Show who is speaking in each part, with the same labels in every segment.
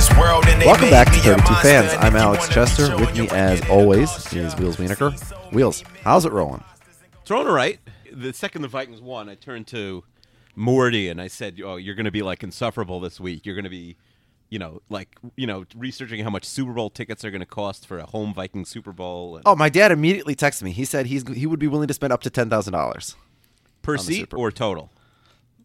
Speaker 1: Welcome back to 32 Fans. I'm Alex Chester. With me, as always, is Wheels Wienerker. Wheels, how's it rolling?
Speaker 2: Throwing it right. The second the Vikings won, I turned to Morty and I said, "Oh, you're going to be like insufferable this week. You're going to be, you know, like you know, researching how much Super Bowl tickets are going to cost for a home Viking Super Bowl and
Speaker 1: Oh, my dad immediately texted me. He said he's he would be willing to spend up to ten thousand dollars.
Speaker 2: per seat or total."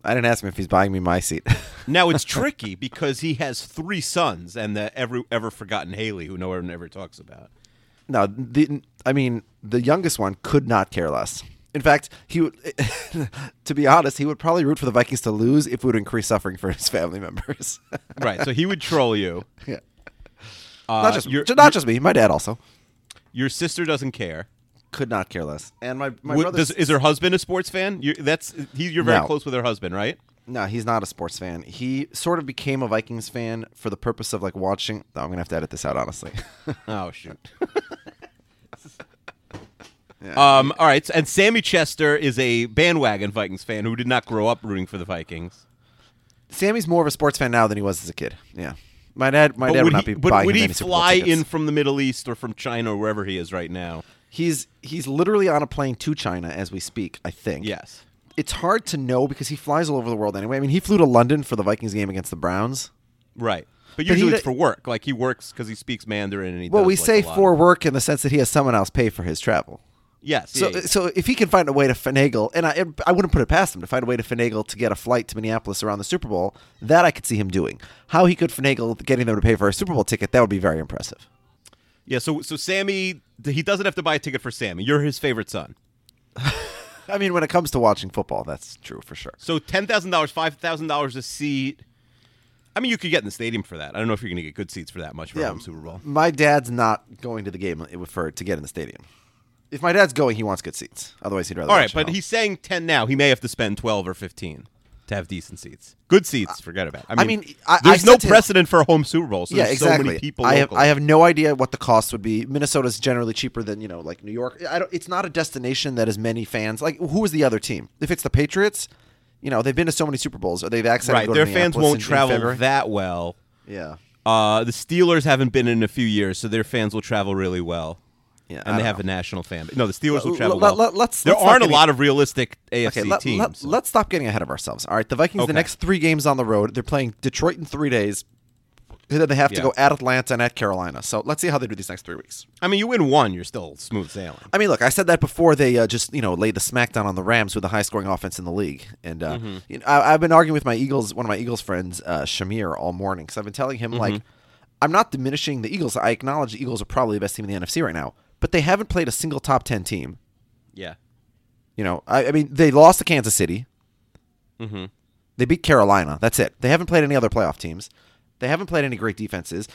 Speaker 1: I didn't ask him if he's buying me my seat.
Speaker 2: Now it's tricky because he has three sons and the ever ever forgotten Haley, who no one ever talks about.
Speaker 1: no, the I mean the youngest one could not care less. In fact, he would. to be honest, he would probably root for the Vikings to lose if it would increase suffering for his family members.
Speaker 2: Right. So he would troll you.
Speaker 1: yeah.
Speaker 2: Uh,
Speaker 1: not just not just me. My dad also
Speaker 2: your sister doesn't care.
Speaker 1: Could not care less. And my my
Speaker 2: Would-
Speaker 1: brother's
Speaker 2: does, is her husband a sports fan? You, that's he, you're very
Speaker 1: No.
Speaker 2: close with her husband, right?
Speaker 1: No, he's not a sports fan. He sort of became a Vikings fan for the purpose of like watching. No, I'm gonna have to edit this out, honestly.
Speaker 2: Oh shoot. Um. All right. And Sammy Chester is a bandwagon Vikings fan who did not grow up rooting for the Vikings.
Speaker 1: Sammy's more of a sports fan now than he was as a kid. Yeah, my dad, my dad would,
Speaker 2: would
Speaker 1: not
Speaker 2: he,
Speaker 1: be
Speaker 2: but
Speaker 1: buying
Speaker 2: would
Speaker 1: him
Speaker 2: he
Speaker 1: any Super Bowl
Speaker 2: fly
Speaker 1: tickets.
Speaker 2: in from the Middle East or from China or wherever he is right now?
Speaker 1: He's he's literally on a plane to China as we speak. I think.
Speaker 2: Yes.
Speaker 1: It's hard to know because he flies all over the world anyway. I mean, he flew to London for the Vikings game against the Browns.
Speaker 2: Right. But
Speaker 1: But
Speaker 2: usually
Speaker 1: d-
Speaker 2: it's for work. Like he works because he speaks Mandarin and he.
Speaker 1: Well,
Speaker 2: does,
Speaker 1: we
Speaker 2: like,
Speaker 1: say for work in the sense that he has someone else pay for his travel.
Speaker 2: Yes.
Speaker 1: So,
Speaker 2: yeah, yeah.
Speaker 1: so if he can find a way to finagle, and I, I wouldn't put it past him to find a way to finagle to get a flight to Minneapolis around the Super Bowl, that I could see him doing. How he could finagle getting them to pay for a Super Bowl ticket, that would be very impressive.
Speaker 2: Yeah. So so Sammy, he doesn't have to buy a ticket for Sammy. You're his favorite son.
Speaker 1: I mean, when it comes to watching football, that's true for sure.
Speaker 2: So ten thousand dollars, five thousand dollars a seat. I mean, you could get in the stadium for that. I don't know if you're going to get good seats for that much for a home Super Bowl.
Speaker 1: My dad's not going to the game uh, for to get in the stadium. If my dad's going, he wants good seats. Otherwise, he'd rather.
Speaker 2: All right, but
Speaker 1: home.
Speaker 2: he's saying ten now. He may have to spend twelve or fifteen to have decent seats. Good seats, forget about. It. I mean,
Speaker 1: mean, I- I
Speaker 2: there's no
Speaker 1: said to him-
Speaker 2: precedent for a home Super Bowl. So
Speaker 1: yeah,
Speaker 2: there's
Speaker 1: exactly.
Speaker 2: so many people.
Speaker 1: I have. I have no idea what the cost would be. Minnesota's generally cheaper than you know, like New York. I don't. It's not a destination that has many fans. Like, who is the other team? If it's the Patriots, you know, they've been to so many Super Bowls, or they've accidentally
Speaker 2: right.
Speaker 1: go
Speaker 2: Their fans won't
Speaker 1: in- in
Speaker 2: travel
Speaker 1: February.
Speaker 2: that well.
Speaker 1: Yeah,
Speaker 2: Uh, the Steelers haven't been in a few years, so their fans will travel really well.
Speaker 1: Yeah.
Speaker 2: and
Speaker 1: I
Speaker 2: they have
Speaker 1: know.
Speaker 2: a national fan. Base. No, the Steelers will travel
Speaker 1: let-
Speaker 2: well.
Speaker 1: let- let's-
Speaker 2: there
Speaker 1: let's
Speaker 2: aren't a lot of realistic AFC
Speaker 1: Okay, let,
Speaker 2: teams.
Speaker 1: let, us stop getting ahead of ourselves. All right, the Vikings
Speaker 2: Okay.
Speaker 1: the next three games on the road. They're playing Detroit in three days. And then they have to go at Atlanta and at Carolina. So let's see how they do these next three weeks.
Speaker 2: I mean, you win one, you're still smooth sailing.
Speaker 1: I mean, look, I said that before they uh, just you know laid the smackdown on the Rams with the high scoring offense in the league, and uh,
Speaker 2: Mm-hmm.
Speaker 1: you know, I, I've been arguing with my Eagles, one of my Eagles friends, uh, Shamir, all morning because I've been telling him like,
Speaker 2: Mm-hmm.
Speaker 1: I'm not diminishing the Eagles. I acknowledge the Eagles are probably the best team in the NFC right now, but they haven't played a single top ten team.
Speaker 2: Yeah.
Speaker 1: You know, I, I mean, they lost to Kansas City.
Speaker 2: Mm-hmm.
Speaker 1: They beat Carolina. That's it. They haven't played any other playoff teams. They haven't played any great defenses.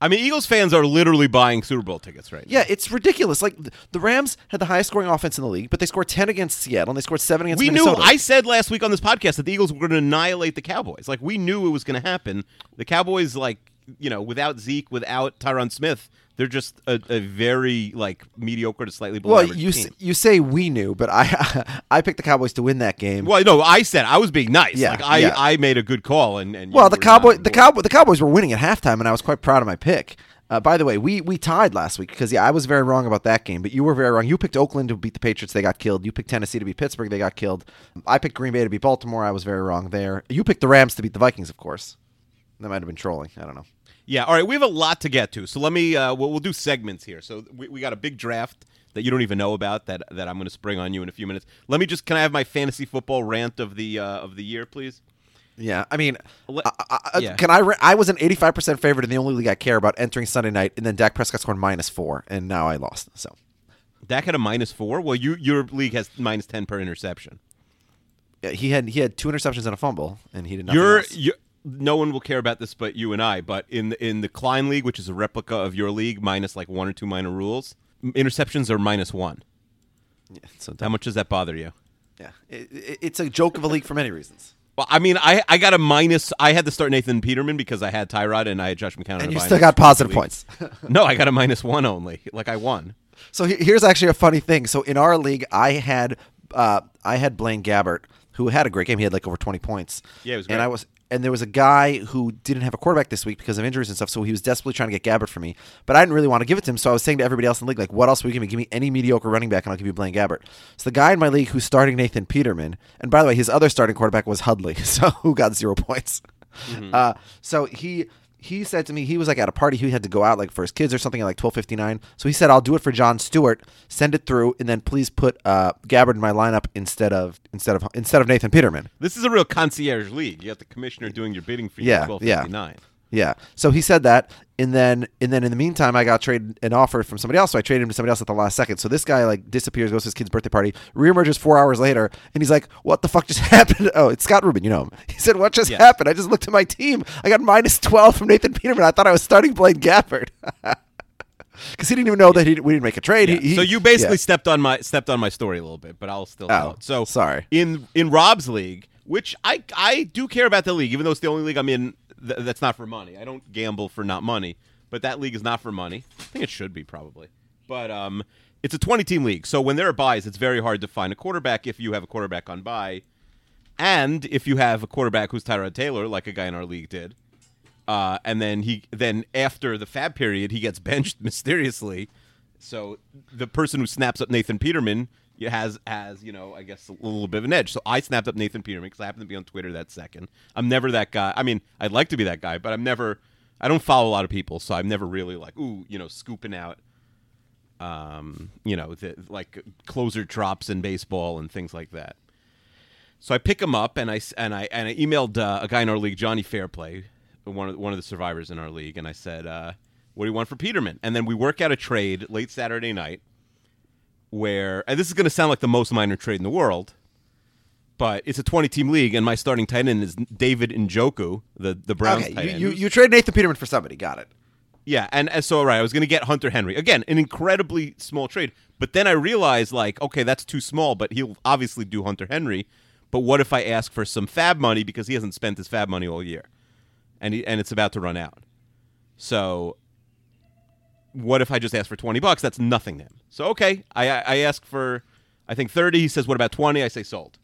Speaker 2: I mean, Eagles fans are literally buying Super Bowl tickets right now.
Speaker 1: Yeah, it's ridiculous. Like the Rams had the highest scoring offense in the league, but they scored ten against Seattle and they scored seven against
Speaker 2: We
Speaker 1: Minnesota.
Speaker 2: knew. I said last week on this podcast that the Eagles were going to annihilate the Cowboys. Like we knew it was going to happen. The Cowboys, like you know, without Zeke, without Tyron Smith, they're just a, a very like mediocre to slightly below
Speaker 1: well, you
Speaker 2: team.
Speaker 1: s- you say we knew, but I I picked the Cowboys to win that game.
Speaker 2: Well, no, I said I was being nice.
Speaker 1: Yeah,
Speaker 2: like I,
Speaker 1: yeah.
Speaker 2: I made a good call, and, and
Speaker 1: Well, the Cowboy the. Cowboy the Cowboys were winning at halftime, and I was quite proud of my pick. Uh, by the way, we we tied last week because yeah, I was very wrong about that game, but you were very wrong. You picked Oakland to beat the Patriots, they got killed. You picked Tennessee to beat Pittsburgh, they got killed. I picked Green Bay to beat Baltimore. I was very wrong there. You picked the Rams to beat the Vikings, of course. That might have been trolling. I don't know.
Speaker 2: Yeah. All right. We have a lot to get to, so let me. Uh, we'll, we'll do segments here. So we, we got a big draft that you don't even know about that that I'm going to spring on you in a few minutes. Let me just. Can I have my fantasy football rant of the uh, of the year, please?
Speaker 1: Yeah, I mean,
Speaker 2: Let-
Speaker 1: I, I,
Speaker 2: yeah.
Speaker 1: can I? Re- I was an eighty-five percent favorite in the only league I care about entering Sunday night, and then Dak Prescott scored minus four, and now I lost. So
Speaker 2: Dak had a minus four. Well, you your league has minus ten per interception.
Speaker 1: yeah, he had he had two interceptions and a fumble, and he did not.
Speaker 2: You're,
Speaker 1: else.
Speaker 2: No one will care about this but you and I. But in the, in the Klein League, which is a replica of your league, minus like one or two minor rules, interceptions are minus one.
Speaker 1: Yeah, so
Speaker 2: How much does that bother you?
Speaker 1: Yeah, it, it- it's a joke of a league for many reasons.
Speaker 2: Well, I mean, I I got a minus. I had to start Nathan Peterman because I had Tyrod and I had Josh McCown.
Speaker 1: And you still got positive points.
Speaker 2: no, I got a minus one only. Like I won.
Speaker 1: So here's actually a funny thing. So in our league, I had uh, I had Blaine Gabbert, who had a great game. He had like over 20 points.
Speaker 2: Yeah, it was great. And.
Speaker 1: I was and there was a guy who didn't have a quarterback this week because of injuries and stuff. So he was desperately trying to get Gabbert for me, but I didn't really want to give it to him. So I was saying to everybody else in the league, like, "What else will you give me? Give me any mediocre running back, and I'll give you Blaine Gabbert." So the guy in my league who's starting Nathan Peterman, and by the way, his other starting quarterback was Hundley, so who got zero points. Uh, so he he said to me he was like at a party he had to go out like for his kids or something at like 12:59 so he said I'll do it for John Stewart send it through and then please put uh Gabbert in my lineup instead of instead of instead of Nathan Peterman
Speaker 2: This is a real concierge league. You got the commissioner doing your bidding for you.
Speaker 1: Yeah,
Speaker 2: at twelve
Speaker 1: yeah. Yeah so he said that and then and then in the meantime I got traded an offer from somebody else so I traded him to somebody else at the last second so this guy like disappears goes to his kid's birthday party reemerges 4 hours later and he's like what the fuck just happened oh it's Scott Rubin you know him he said what just
Speaker 2: Yeah.
Speaker 1: happened I just looked at my team I got minus 12 from Nathan Peterman I thought I was starting Blaine Gabbert. because he didn't even know that he, we didn't make a trade. He- he-
Speaker 2: so you basically
Speaker 1: yeah.
Speaker 2: stepped on my stepped on my story a little bit, but I'll still oh, tell
Speaker 1: Oh,
Speaker 2: it. So
Speaker 1: sorry.
Speaker 2: In in Rob's league, which I I do care about the league, even though it's the only league I'm in th- that's not for money. I don't gamble for not money, but that league is not for money. I think it should be probably, but um, it's a 20 team league. So when there are byes, it's very hard to find a quarterback if you have a quarterback on bye, and if you have a quarterback who's Tyrod Taylor, like a guy in our league did. Uh, and then he then after the fab period he gets benched mysteriously. So the person who snaps up Nathan Peterman has has you know I guess a little bit of an edge. So I snapped up Nathan Peterman because I happened to be on Twitter that second. I'm never that guy. I mean I'd like to be that guy, but I'm never. I don't follow a lot of people, so I'm never really like ooh you know scooping out. Um, you know, the, like closer drops in baseball and things like that. So I pick him up and I and I and I emailed uh, a guy in our league, Johnny Fairplay, one of one of the survivors in our league, and I said, uh, "What do you want for Peterman?" And then we work out a trade late Saturday night, where and this is going to sound like the most minor trade in the world, but it's a twenty team league, and my starting tight end is David Njoku, the the Browns
Speaker 1: Okay,
Speaker 2: tight
Speaker 1: you,
Speaker 2: end.
Speaker 1: you,
Speaker 2: who's-
Speaker 1: you trade Nathan Peterman for somebody. Got it.
Speaker 2: yeah, and, and so right, I was going to get Hunter Henry again, an incredibly small trade. But then I realized, like, okay, that's too small. But he'll obviously do Hunter Henry. But what if I ask for some Fab money because he hasn't spent his Fab money all year, and he, and it's about to run out. So, what if I just ask for twenty bucks? That's nothing him. So okay, I I ask for, I think thirty. He says, what about twenty? I say sold.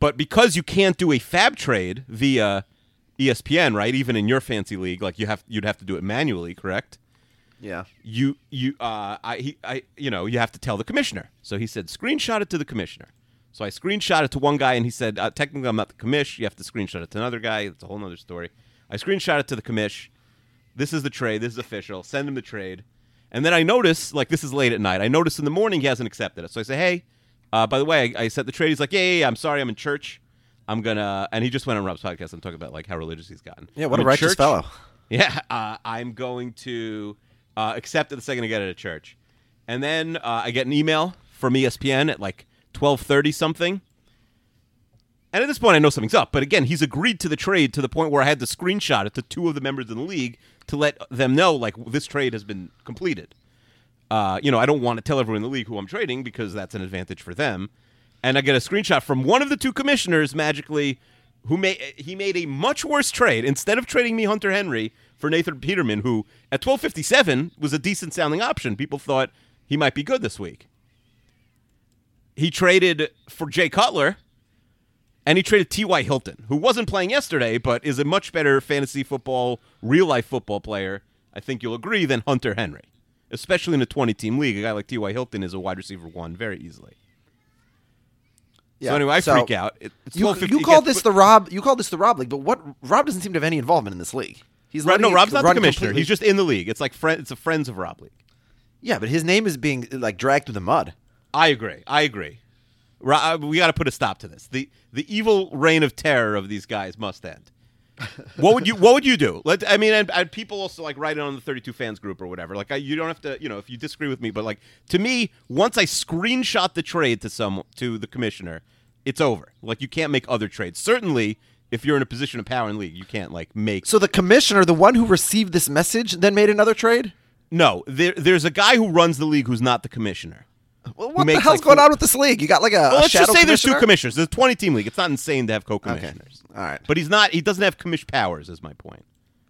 Speaker 2: But because you can't do a fab trade via ESPN, right? Even in your fancy league, like you have, you'd have to do it manually, correct?
Speaker 1: Yeah.
Speaker 2: You, you, uh, I, he, I, you know, you have to tell the commissioner. So he said, screenshot it to the commissioner. So I screenshot it to one guy, and he said, uh, technically, I'm not the commish. You have to screenshot it to another guy. It's a whole other story. I screenshot it to the commish. This is the trade. This is official. Send him the trade. And then I notice, like, this is late at night. I notice in the morning he hasn't accepted it. So I say, hey, uh, by the way, I, I sent the trade. He's like, yeah, yeah, yeah, I'm sorry. I'm in church. I'm gonna, and he just went on Rob's podcast. I'm talking about like how religious he's gotten.
Speaker 1: Yeah, what
Speaker 2: I'm
Speaker 1: a righteous
Speaker 2: church.
Speaker 1: fellow.
Speaker 2: Yeah, uh, I'm going to uh, accept it the second I get it at church, and then uh, I get an email from ESPN at like 12:30 something. And at this point, I know something's up. But again, he's agreed to the trade to the point where I had to screenshot it to two of the members in the league to let them know like this trade has been completed. Uh, you know, I don't want to tell everyone in the league who I'm trading because that's an advantage for them. And I get a screenshot from one of the two commissioners magically who made he made a much worse trade instead of trading me Hunter Henry for Nathan Peterman who at 1257 was a decent sounding option. People thought he might be good this week. He traded for Jay Cutler and he traded T.Y. Hilton, who wasn't playing yesterday, but is a much better fantasy football, real life football player I think you'll agree, than Hunter Henry, especially in a 20 team league. A guy like T.Y. Hilton is a wide receiver one very easily.
Speaker 1: Yeah.
Speaker 2: So anyway, I
Speaker 1: So,
Speaker 2: freak out. It,
Speaker 1: You,
Speaker 2: 12:50
Speaker 1: you call this
Speaker 2: put-
Speaker 1: the Rob? You call this the Rob League? But what? Rob doesn't seem to have any involvement in this league. He's
Speaker 2: Rob, no, Rob's not the commissioner.
Speaker 1: completely-
Speaker 2: He's just in the league. It's like friend, it's a Friends of Rob league.
Speaker 1: yeah, but his name is being like dragged through the mud.
Speaker 2: I agree. I agree. Uh, we got to put a stop to this. The the evil reign of terror of these guys must end. what would you What would you do? Let I mean, and, and people also like write it on the 32 fans group or whatever. Like, I, you don't have to, you know, if you disagree with me, but like to me, once I screenshot the trade to some to the commissioner, it's over. Like, you can't make other trades. Certainly, if you're in a position of power in league, you can't like make.
Speaker 1: So the commissioner, the one who received this message, then made another trade.
Speaker 2: no, there, there's a guy who runs the league who's not the commissioner.
Speaker 1: Well, what the hell's
Speaker 2: like,
Speaker 1: going on with this league? You got like a,
Speaker 2: Well,
Speaker 1: a
Speaker 2: let's just say there's two commissioners. There's a 20 team league. It's not insane to have co-commissioners.
Speaker 1: All right.
Speaker 2: But he's not. He doesn't have commish powers. Is my point.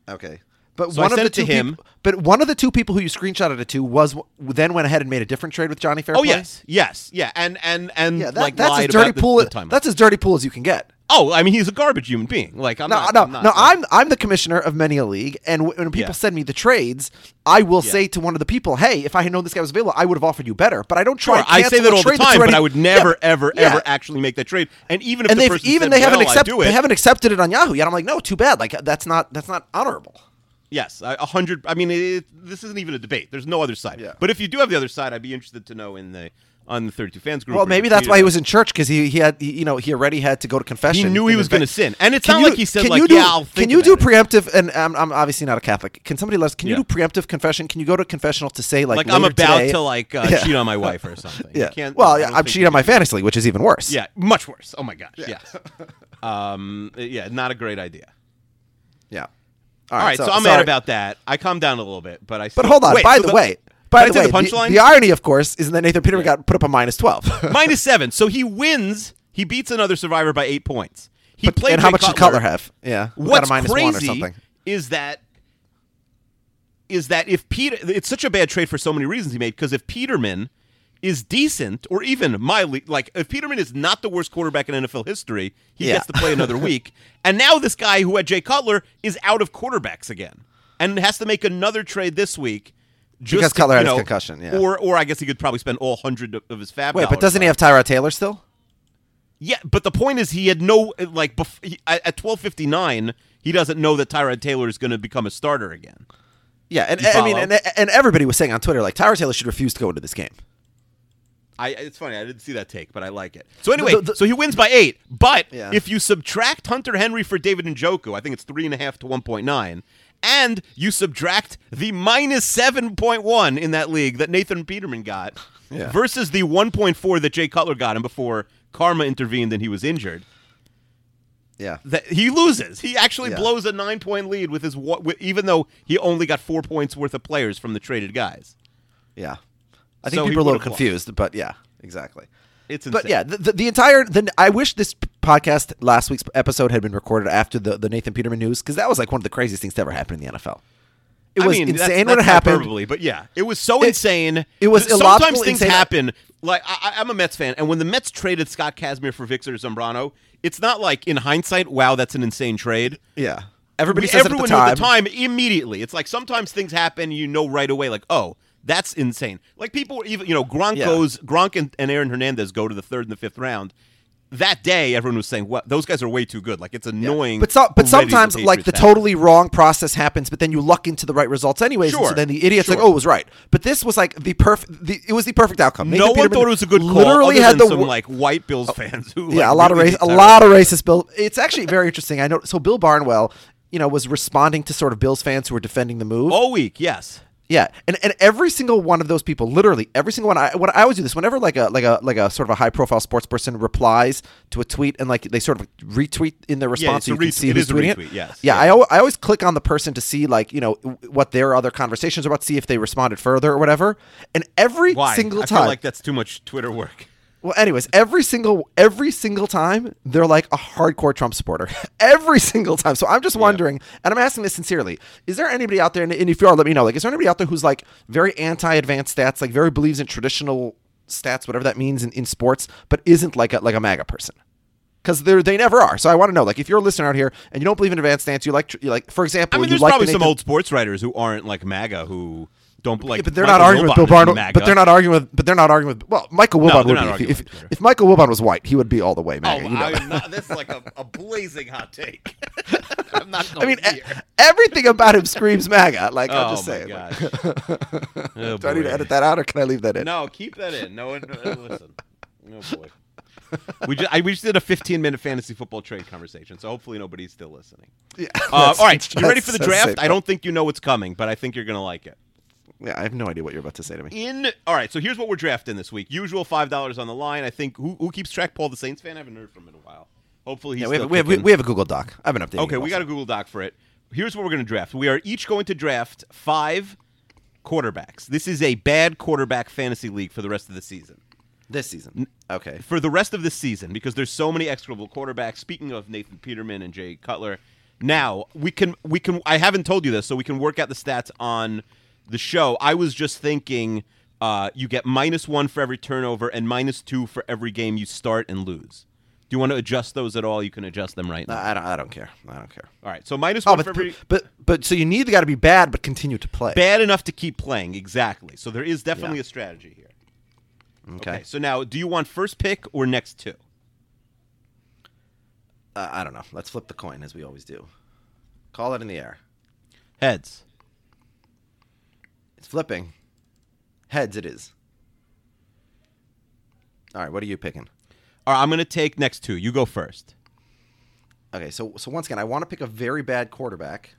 Speaker 1: Okay. But
Speaker 2: So
Speaker 1: one of the two
Speaker 2: him.
Speaker 1: peop- but one of the two people who you screenshotted it to was then went ahead and made a different trade with Johnny Fairplay.
Speaker 2: Oh yes, yes, yeah, and and and
Speaker 1: Yeah, that,
Speaker 2: like
Speaker 1: that's as dirty
Speaker 2: the-
Speaker 1: pool.
Speaker 2: the timeline.
Speaker 1: that's as dirty pool as you can get.
Speaker 2: Oh, I mean, he's a garbage human being. Like I'm
Speaker 1: no,
Speaker 2: not,
Speaker 1: no,
Speaker 2: I'm not,
Speaker 1: no.
Speaker 2: like-
Speaker 1: I'm I'm the commissioner of many a league, and w- when people
Speaker 2: Yeah.
Speaker 1: send me the trades, I will
Speaker 2: Yeah.
Speaker 1: say to one of the people, "Hey, if I had known this guy was available, I would have offered you better." But I don't try.
Speaker 2: Sure, I say that all the time,
Speaker 1: already-
Speaker 2: but I would never,
Speaker 1: Yeah,
Speaker 2: ever, ever actually make that trade. And even if
Speaker 1: And
Speaker 2: the
Speaker 1: even they haven't accepted
Speaker 2: it,
Speaker 1: they haven't accepted it on Yahoo yet. I'm like, no, too bad. Like that's not that's not honorable.
Speaker 2: Yes, a hundred. I mean, it, this isn't even a debate. There's no other side.
Speaker 1: Yeah.
Speaker 2: But if you do have the other side, I'd be interested to know in the on the 32 fans group.
Speaker 1: Well, maybe that's why he was in church because he he had he, you know he already had to go to confession.
Speaker 2: He knew he was gonna sin. And it's
Speaker 1: Can
Speaker 2: not
Speaker 1: you-
Speaker 2: like he said, like,
Speaker 1: you do,
Speaker 2: "Yeah, I'll
Speaker 1: Can you do
Speaker 2: about it."
Speaker 1: preemptive? And I'm, I'm obviously not a Catholic. Can somebody let us? Can you do preemptive confession? Can you go to confessional to say like
Speaker 2: Like I'm about
Speaker 1: today-
Speaker 2: to like uh,
Speaker 1: Yeah.
Speaker 2: cheat on my wife or something. You
Speaker 1: Yeah.
Speaker 2: can't-
Speaker 1: well, yeah, I'm cheating on my fantasy league, which is even worse.
Speaker 2: Yeah, much worse. Oh my gosh. Yes. um. Yeah. Not a great idea.
Speaker 1: yeah.
Speaker 2: All right. So, I'm
Speaker 1: sorry.
Speaker 2: mad about that. I calmed down a little bit, but I.
Speaker 1: But hold on.
Speaker 2: Wait,
Speaker 1: by
Speaker 2: so
Speaker 1: the, way, by the way,
Speaker 2: the punchline.
Speaker 1: the, irony, of course, is that Nathan Peterman got put up a minus twelve.
Speaker 2: minus seven. So he wins. He beats another survivor by eight points. He
Speaker 1: But-
Speaker 2: played.
Speaker 1: and how
Speaker 2: Jay
Speaker 1: much did Cutler have? Yeah,
Speaker 2: What's
Speaker 1: minus
Speaker 2: crazy
Speaker 1: one or something.
Speaker 2: is that is that if Peter, it's such a bad trade for so many reasons he made. Because if Peterman is decent or even mildly, like if Peterman is not the worst quarterback in NFL history, he
Speaker 1: Yeah.
Speaker 2: gets to play another week. And now this guy who had Jay Cutler is out of quarterbacks again and has to make another trade this week. Just
Speaker 1: Because
Speaker 2: to,
Speaker 1: Cutler had his
Speaker 2: know,
Speaker 1: concussion, yeah.
Speaker 2: Or, or I guess he could probably spend all hundred of- his fab.
Speaker 1: Wait, but doesn't he have Tyrod Taylor still?
Speaker 2: yeah, but the point is, he had no like bef- he, at twelve fifty nine. He doesn't know that Tyrod Taylor is going to become a starter again.
Speaker 1: Yeah, and I mean, and, and everybody was saying on Twitter like Tyrod Taylor should refuse to go into this game.
Speaker 2: I it's funny I didn't see that take, but I like it. So anyway,
Speaker 1: The- the-
Speaker 2: so he wins by eight. But
Speaker 1: Yeah.
Speaker 2: if you subtract Hunter Henry for David Njoku, I think it's three and a half to one point nine, and you subtract the minus seven point one in that league that Nathan Peterman got
Speaker 1: Yeah.
Speaker 2: versus the one point four that Jay Cutler got him before Karma intervened and he was injured.
Speaker 1: Yeah,
Speaker 2: that he loses. He actually
Speaker 1: Yeah.
Speaker 2: blows a nine point lead with his with, even though he only got four points worth of players from the traded guys.
Speaker 1: yeah. I think
Speaker 2: So
Speaker 1: people are a little
Speaker 2: would've lost.
Speaker 1: confused, but yeah, exactly.
Speaker 2: It's insane.
Speaker 1: But yeah, the, the, the entire the, I wish this podcast last week's episode had been recorded after the, the Nathan Peterman news because that was like one of the craziest things to ever happen in the NFL. It was
Speaker 2: I mean,
Speaker 1: insane
Speaker 2: that's,
Speaker 1: when
Speaker 2: that's
Speaker 1: happened.
Speaker 2: hyperbole, but yeah, it was so
Speaker 1: It-
Speaker 2: insane.
Speaker 1: it was
Speaker 2: Sometimes
Speaker 1: illogical,
Speaker 2: things
Speaker 1: insane.
Speaker 2: happen. Like I, I'm a Mets fan, and when the Mets traded Scott Kazmir for Victor Zambrano, it's not like in hindsight, wow, that's an insane trade.
Speaker 1: Yeah, everybody
Speaker 2: We-
Speaker 1: says
Speaker 2: everyone
Speaker 1: it at
Speaker 2: at
Speaker 1: the time.
Speaker 2: the time immediately. It's like sometimes things happen, you know right away, like oh. That's insane. Like people, even you know, Gronk
Speaker 1: Yeah.
Speaker 2: goes, Gronk and, and Aaron Hernandez go to the third and the fifth round. That day, everyone was saying, "What? Those guys are way too good." Like it's annoying.
Speaker 1: But so, but sometimes
Speaker 2: the
Speaker 1: like the totally wrong process happens, but then you luck into the right results anyways. and
Speaker 2: Sure.
Speaker 1: so then the idiot's like, "Oh, it was right." But this was like the perfect. It was the perfect outcome.
Speaker 2: No
Speaker 1: Nathan
Speaker 2: one thought it was a good call.
Speaker 1: Literally had the
Speaker 2: some like white Bills oh, fans who
Speaker 1: yeah,
Speaker 2: like,
Speaker 1: a lot
Speaker 2: really
Speaker 1: of race, a lot of racist Bill. It's actually very interesting. I know. So Bill Barnwell, you know, was responding to sort of Bills fans who were defending the move.
Speaker 2: all week. Yes.
Speaker 1: Yeah, and, and every single one of those people, literally every single one. I what I always do this whenever like a like a like a sort of a high profile sports person replies to a tweet and like they sort of retweet in their response,
Speaker 2: it's
Speaker 1: so you can
Speaker 2: retweet.
Speaker 1: see
Speaker 2: It
Speaker 1: who's
Speaker 2: is a
Speaker 1: tweeting
Speaker 2: retweet,
Speaker 1: it.
Speaker 2: yes.
Speaker 1: Yeah,
Speaker 2: Yeah.
Speaker 1: I, I always click on the person to see like you know what their other conversations are about, see if they responded further or whatever. And every
Speaker 2: Why?
Speaker 1: single
Speaker 2: I
Speaker 1: time,
Speaker 2: feel like that's too much Twitter work.
Speaker 1: Well, anyways, every single every single time they're like a hardcore Trump supporter. every single time. So I'm just wondering, and I'm asking this sincerely: Is there anybody out there, and if you are, let me know. Like, is there anybody out there who's like very anti-advanced stats, like very believes in traditional stats, whatever that means in, in sports, but isn't like a like a MAGA person? because they they never are. So I want to know, like, if you're a listener out here and you don't believe in advanced stats, you like, you like, for example,
Speaker 2: I mean, there's
Speaker 1: like
Speaker 2: probably
Speaker 1: the
Speaker 2: some old sports writers who aren't like MAGA who don't like.
Speaker 1: Yeah, but they're
Speaker 2: Michael
Speaker 1: not arguing with Bill
Speaker 2: Wilbon Barnwell.
Speaker 1: But they're not arguing with. But they're not arguing with. Well, Michael
Speaker 2: No,
Speaker 1: Wilbon
Speaker 2: they're
Speaker 1: would be. If, if, if Michael Wilbon was white, he would be all the way
Speaker 2: Oh,
Speaker 1: MAGA. you know
Speaker 2: I,
Speaker 1: that.
Speaker 2: not, that's like a, a blazing hot take. I'm not.
Speaker 1: I mean, e-
Speaker 2: here.
Speaker 1: everything about him screams MAGA. Like I'm
Speaker 2: oh
Speaker 1: just
Speaker 2: my
Speaker 1: saying. like-
Speaker 2: gosh. Oh,
Speaker 1: do I need to edit that out, or can I leave that in?
Speaker 2: No, keep that in. No one uh, listen. Oh boy. We just I, we just did a 15 minute fantasy football trade conversation, so hopefully nobody's still listening.
Speaker 1: Yeah,
Speaker 2: Uh, all right, you ready for the draft?
Speaker 1: safe.
Speaker 2: I don't think you know what's coming, but I think you're gonna like it.
Speaker 1: Yeah, I have no idea what you're about to say to me.
Speaker 2: In all right, so here's what we're drafting this week. Usual five dollars on the line. I think who, who keeps track? Paul, the Saints fan. I haven't heard from him in a while. Hopefully he's
Speaker 1: Yeah, we have,
Speaker 2: still
Speaker 1: we, have, we, have a Google Doc. I've been updating.
Speaker 2: Okay, we got a Google Doc for it. Here's what we're going to draft. We are each going to draft five quarterbacks. This is a bad quarterback fantasy league for the rest of the season.
Speaker 1: this season. Okay.
Speaker 2: For the rest of the season, because there's so many execrable quarterbacks. Speaking of Nathan Peterman and Jay Cutler, now we can we can. I haven't told you this, so we can work out the stats on the show. I was just thinking. Uh, you get minus one for every turnover and minus two for every game you start and lose. Do you want to adjust those at all? You can adjust them right
Speaker 1: No,
Speaker 2: now.
Speaker 1: I don't. I don't care. I don't care.
Speaker 2: All right, so minus
Speaker 1: Oh,
Speaker 2: one
Speaker 1: but,
Speaker 2: for every.
Speaker 1: but but so you need the guy to be bad, but continue to play.
Speaker 2: bad enough to keep playing. Exactly. So there is definitely
Speaker 1: Yeah.
Speaker 2: a strategy here.
Speaker 1: Okay.
Speaker 2: So now, do you want first pick or next two?
Speaker 1: Uh, I don't know. Let's flip the coin as we always do. Call it in the air.
Speaker 2: Heads.
Speaker 1: It's flipping. Heads. It is. All right. What are you picking?
Speaker 2: All right, I'm going to take next two. You go first.
Speaker 1: Okay. So so once again, I want to pick a very bad quarterback.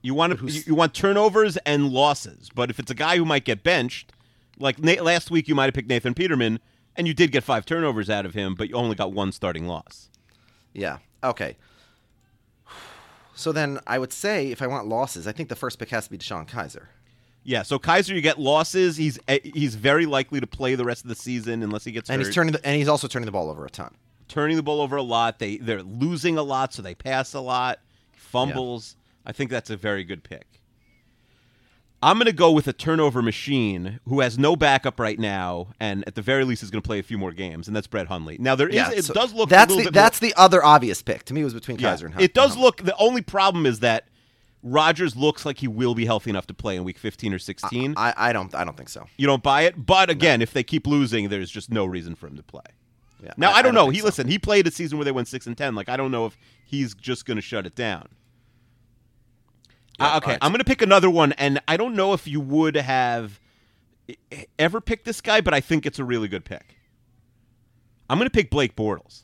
Speaker 2: You want to, you, you want turnovers and losses, but if it's a guy who might get benched, like Na- last week, you might have picked Nathan Peterman, and you did get five turnovers out of him, but you only got one starting loss.
Speaker 1: Yeah. Okay. So then I would say if I want losses, I think the first pick has to be DeShone Kizer.
Speaker 2: Yeah, so Kizer, you get losses. He's eh, he's very likely to play the rest of the season unless he gets
Speaker 1: And
Speaker 2: hurt.
Speaker 1: he's turning the, and he's also turning the ball over a ton.
Speaker 2: turning the ball over a lot. They they're losing a lot, so they pass a lot. Fumbles. I think that's a very good pick. I'm going to go with a turnover machine who has no backup right now, and at the very least is going to play a few more games, and that's Brett Hundley. Now there is
Speaker 1: Yeah,
Speaker 2: it
Speaker 1: so
Speaker 2: does look
Speaker 1: that's
Speaker 2: a
Speaker 1: the that's the other obvious pick to me. It was between Kizer
Speaker 2: yeah,
Speaker 1: and
Speaker 2: it does look. The only problem is that Rodgers looks like he will be healthy enough to play in week 15 or 16.
Speaker 1: I, I don't I don't think so.
Speaker 2: you don't buy it, but again, if they keep losing, there's just no reason for him to play.
Speaker 1: Yeah.
Speaker 2: Now I, don't know. He
Speaker 1: so.
Speaker 2: listen. He played a season where they went six and ten. Like I don't know if he's just going to shut it down.
Speaker 1: Yeah,
Speaker 2: Uh, okay,
Speaker 1: alright.
Speaker 2: I'm going to pick another one, and I don't know if you would have ever picked this guy, but I think it's a really good pick. I'm going to pick Blake Bortles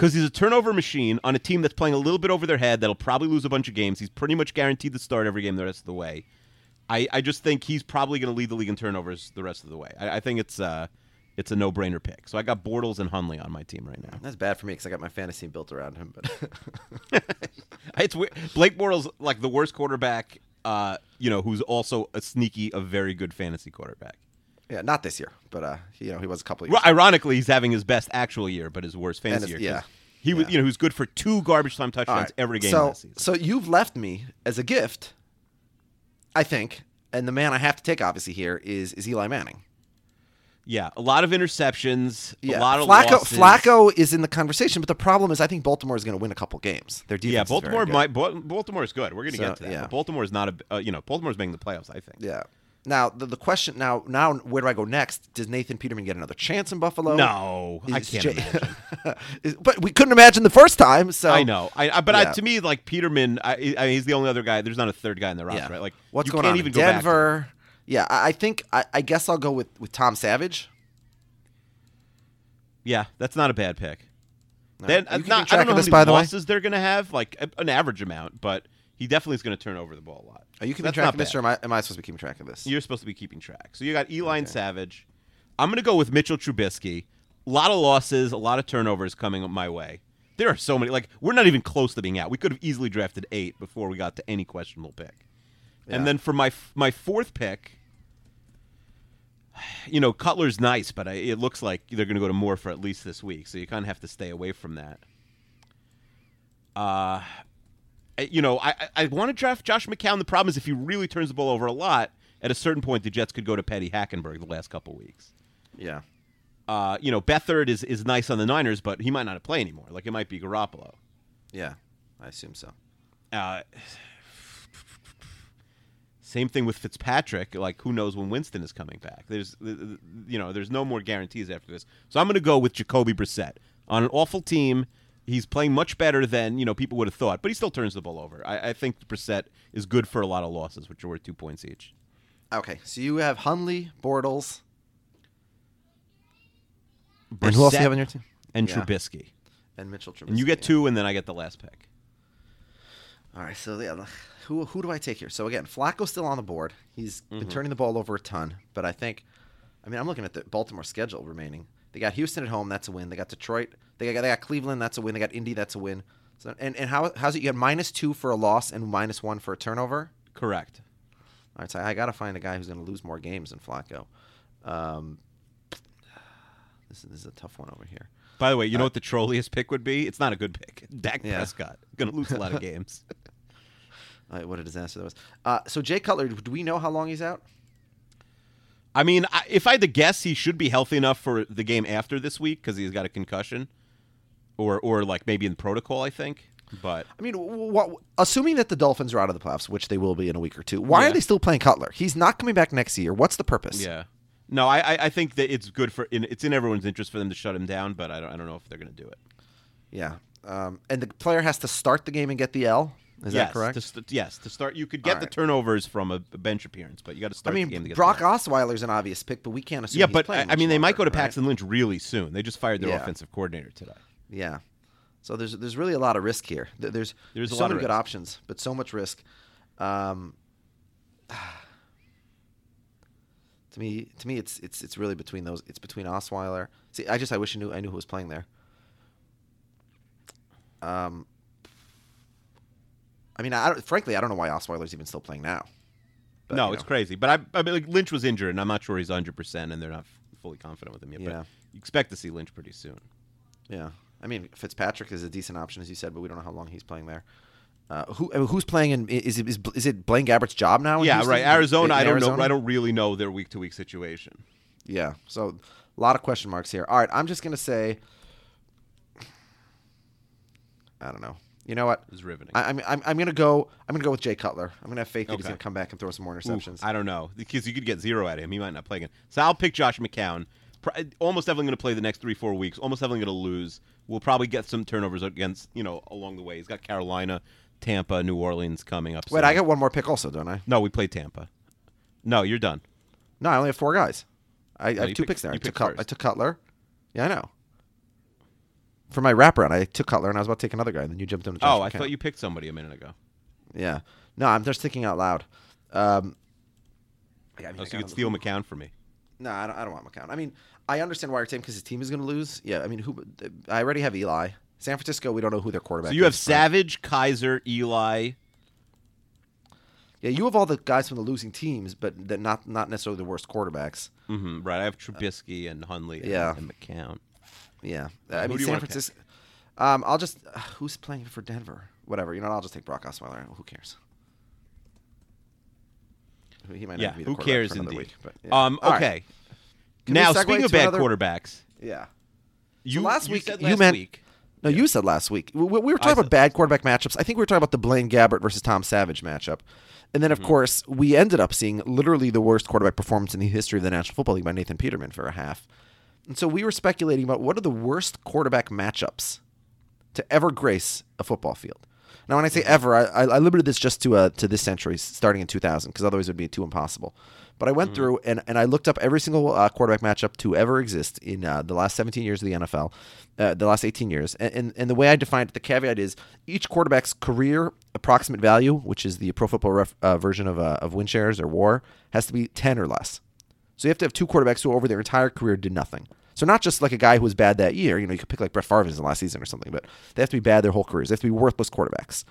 Speaker 2: because he's a turnover machine on a team that's playing a little bit over their head. That'll probably lose a bunch of games. He's pretty much guaranteed to start every game the rest of the way. I, I just think he's probably going to lead the league in turnovers the rest of the way. I, I think it's uh, it's a no brainer pick. So I got Bortles and Hundley on my team right now.
Speaker 1: That's bad for me because I got my fantasy built around him. But
Speaker 2: It's weird. Blake Bortles like the worst quarterback. Uh, you know, who's also a sneaky, a very good fantasy quarterback.
Speaker 1: Yeah, not this year. But uh, you know, he was a couple of
Speaker 2: Well,
Speaker 1: years.
Speaker 2: ironically, he's having his best actual year, but his worst fantasy year.
Speaker 1: yeah.
Speaker 2: he was,
Speaker 1: Yeah.
Speaker 2: you know, who's good for two garbage time touchdowns
Speaker 1: right,
Speaker 2: every game
Speaker 1: So so you've left me as a gift. I think, and the man I have to take obviously here is is Eli Manning.
Speaker 2: yeah, a lot of interceptions,
Speaker 1: Yeah,
Speaker 2: a lot of
Speaker 1: Flacco.
Speaker 2: losses.
Speaker 1: Flacco is in the conversation, but the problem is I think Baltimore is going to win a couple games. Their defense.
Speaker 2: Yeah,
Speaker 1: is
Speaker 2: Baltimore
Speaker 1: good.
Speaker 2: might. Baltimore is good. We're going to
Speaker 1: So,
Speaker 2: get to that.
Speaker 1: yeah.
Speaker 2: But Baltimore is not a. Uh, you know, Baltimore's making the playoffs. I think.
Speaker 1: Yeah. Now the, the question now now where do I go next? Does Nathan Peterman get another chance in Buffalo?
Speaker 2: No, I can't
Speaker 1: Jay-. Is- but we couldn't imagine the first time. So
Speaker 2: I know. I, I but I,
Speaker 1: Yeah.
Speaker 2: to me, like Peterman, I, I, he's the only other guy. There's not a third guy in the roster, right? Like
Speaker 1: what's
Speaker 2: you
Speaker 1: going
Speaker 2: can't
Speaker 1: on
Speaker 2: even
Speaker 1: in
Speaker 2: go back to him.
Speaker 1: Denver? Yeah, I, I think I, I guess I'll go with with Tom Savage.
Speaker 2: Yeah, that's not a bad pick. Then
Speaker 1: you
Speaker 2: uh, not, I
Speaker 1: track
Speaker 2: don't know how
Speaker 1: this,
Speaker 2: many
Speaker 1: by the way?
Speaker 2: losses they're going to have, like a, an average amount, but he definitely is going to turn over the ball a lot.
Speaker 1: Are you keeping
Speaker 2: That's
Speaker 1: track of this,
Speaker 2: bad.
Speaker 1: or am I, am I supposed to be keeping track of this?
Speaker 2: You're supposed to be keeping track. So you got Eli and Savage. I'm going to go with Mitchell Trubisky. A lot of losses, a lot of turnovers coming my way. There are so many. Like we're not even close to being out. We could have easily drafted eight before we got to any questionable pick.
Speaker 1: Yeah.
Speaker 2: And then for my my fourth pick, you know, Cutler's nice, but I, it looks like they're going to go to Moore for at least this week. So you kind of have to stay away from that. Uh, you know, I, I- want to draft Josh McCown. The problem is if he really turns the ball over a lot, at a certain point, the Jets could go to Petty Hackenberg the last couple weeks.
Speaker 1: yeah.
Speaker 2: Uh, you know, Beathard is is nice on the Niners, but he might not play anymore. Like it might be Garoppolo.
Speaker 1: Yeah, I assume so.
Speaker 2: Uh, same thing with Fitzpatrick. Like, who knows when Winston is coming back? There's, you know, there's no more guarantees after this. So I'm going to go with Jacoby Brissett on an awful team. He's playing much better than you know people would have thought, but he still turns the ball over. I, I think Brissett is good for a lot of losses, which are worth two points each.
Speaker 1: Okay, so you have Hundley, Bortles, and who else do you have on your team?
Speaker 2: And
Speaker 1: Yeah.
Speaker 2: Trubisky.
Speaker 1: And Mitchell Trubisky.
Speaker 2: And you get two, and then I get the last pick.
Speaker 1: All right, so yeah, who who do I take here? So again, Flacco's still on the board. He's been
Speaker 2: Mm-hmm.
Speaker 1: turning the ball over a ton, but I think, I mean, I'm looking at the Baltimore schedule remaining. They got Houston at home, that's a win. They got Detroit, they got they got Cleveland, that's a win. They got Indy, that's a win. So and and how how's it? You got minus two for a loss and minus one for a turnover.
Speaker 2: Correct.
Speaker 1: All right, so I got to find a guy who's going to lose more games than Flacco. Um, this, is, this is a tough one over here.
Speaker 2: By the way, you know what the trolliest pick would be? It's not a good pick. Dak
Speaker 1: Yeah.
Speaker 2: Prescott going to lose a lot of games.
Speaker 1: All right, what a disaster that was. Uh, so Jay Cutler, do we know how long he's out?
Speaker 2: I mean, I, if I had to guess, he should be healthy enough for the game after this week because he's got a concussion, or or like maybe in protocol. I think, but
Speaker 1: I mean, what, assuming that the Dolphins are out of the playoffs, which they will be in a week or two, why
Speaker 2: Yeah.
Speaker 1: are they still playing Cutler? He's not coming back next year. What's the purpose?
Speaker 2: yeah. No, I I- think that it's good for in, it's in everyone's interest for them to shut him down, but I don't I don't know if they're going to do it.
Speaker 1: Yeah. Um, and the player has to start the game and get the L. Is
Speaker 2: yes,
Speaker 1: that correct?
Speaker 2: To st- yes, to start, you could get
Speaker 1: All
Speaker 2: the turnovers from a, bench appearance, but you got to
Speaker 1: I
Speaker 2: start the game to
Speaker 1: mean, Brock Osweiler's an obvious pick, but we can't assume.
Speaker 2: Yeah,
Speaker 1: he's
Speaker 2: but I, I mean,
Speaker 1: much
Speaker 2: they might go to
Speaker 1: longer, right?
Speaker 2: Paxton Lynch really soon. They just fired their
Speaker 1: Yeah.
Speaker 2: offensive coordinator today.
Speaker 1: Yeah. So there's there's really a lot of risk here. There- There's
Speaker 2: There's a
Speaker 1: so
Speaker 2: lot of
Speaker 1: many good options, but so much risk. Um, to me, to me, it's it's it's really between those. It's between Osweiler. See, I just I wish I knew I knew who was playing there. Um, I mean, I frankly, I don't know why Osweiler's even still playing now. But,
Speaker 2: no,
Speaker 1: you
Speaker 2: it's
Speaker 1: know.
Speaker 2: crazy. But I, I mean, like Lynch was injured, and I'm not sure he's 100, percent and they're not f- fully confident with him yet.
Speaker 1: Yeah.
Speaker 2: But you expect to see Lynch pretty soon.
Speaker 1: Yeah, I mean Fitzpatrick is a decent option, as you said, but we don't know how long he's playing there. Uh, who who's playing in? Is it is, is it Blaine Gabbert's job now?
Speaker 2: yeah,
Speaker 1: Houston?
Speaker 2: right. Arizona,
Speaker 1: In
Speaker 2: I don't know.
Speaker 1: Arizona?
Speaker 2: I don't really know their week to week situation.
Speaker 1: Yeah, so a lot of question marks here. All right, I'm just gonna say, I don't know. You know what?
Speaker 2: It's riveting.
Speaker 1: I, I'm, I'm I'm gonna go. I'm gonna go with Jay Cutler. I'm gonna have faith that he's gonna come back and throw some more
Speaker 2: Ooh,
Speaker 1: interceptions.
Speaker 2: I don't know because you could get zero at him. He might not play again. So I'll pick Josh McCown. Almost definitely going to play the next three, four weeks. Almost definitely going to lose. We'll probably get some turnovers against you know along the way. He's got Carolina, Tampa, New Orleans coming up.
Speaker 1: Wait,
Speaker 2: soon.
Speaker 1: I got one more pick also, don't I?
Speaker 2: no. We play Tampa. No, you're done.
Speaker 1: No, I only have four guys. I, I have two
Speaker 2: picked-
Speaker 1: picks there. I took, Cut- I took Cutler. Yeah, I know. For my wraparound, I took Cutler, and I was about to take another guy, and then you jumped in. with Josh
Speaker 2: Oh, I
Speaker 1: McCown.
Speaker 2: thought you picked somebody a minute ago.
Speaker 1: Yeah. No, I'm just thinking out loud. Um, yeah, I mean,
Speaker 2: Oh,
Speaker 1: I
Speaker 2: so you could steal McCown from me.
Speaker 1: No, I don't, I don't want McCown. I mean, I understand why you're because his team is going to lose. Yeah, I mean, who? I already have Eli. San Francisco, we don't know who their quarterback.
Speaker 2: So you have
Speaker 1: is.
Speaker 2: Savage, Kizer, Eli.
Speaker 1: Yeah, you have all the guys from the losing teams, but they're not not necessarily the worst quarterbacks.
Speaker 2: hmm right. I have Trubisky and Hundley and,
Speaker 1: yeah.
Speaker 2: and McCown.
Speaker 1: Yeah, I mean San? Francisco. Um, I'll just uh, who's playing for Denver? Whatever, you know. I'll just take Brock Osweiler. Who cares? He might not
Speaker 2: Yeah,
Speaker 1: be the
Speaker 2: who cares
Speaker 1: for
Speaker 2: indeed.
Speaker 1: week, but, yeah.
Speaker 2: Um, okay.
Speaker 1: We
Speaker 2: Now, speaking of bad
Speaker 1: another-
Speaker 2: quarterbacks,
Speaker 1: Yeah.
Speaker 2: you
Speaker 1: last
Speaker 2: you
Speaker 1: week
Speaker 2: said
Speaker 1: you meant-
Speaker 2: week.
Speaker 1: No, you said last week. We, we were talking about bad quarterback matchups. I think we were talking about the Blaine Gabbert versus Tom Savage matchup. And then, of
Speaker 2: Mm-hmm.
Speaker 1: course, we ended up seeing literally the worst quarterback performance in the history of the National Football League by Nathan Peterman for a half. And so we were speculating about what are the worst quarterback matchups to ever grace a football field. Now, when I say ever, I, I limited this just to uh, to this century, starting in 2000, because otherwise it would be too impossible. But I went through and, and I looked up every single uh, quarterback matchup to ever exist in uh, the last 17 years of the NFL, uh, the last 18 years. And, and, and the way I defined it, the caveat is each quarterback's career approximate value, which is the Pro Football ref, uh, version of, uh, of win shares or WAR, has to be 10 or less. So you have to have two quarterbacks who over their entire career did nothing. So not just like a guy who was bad that year. You know, you could pick like Brett Favre in the last season or something, but they have to be bad their whole careers. They have to be worthless quarterbacks.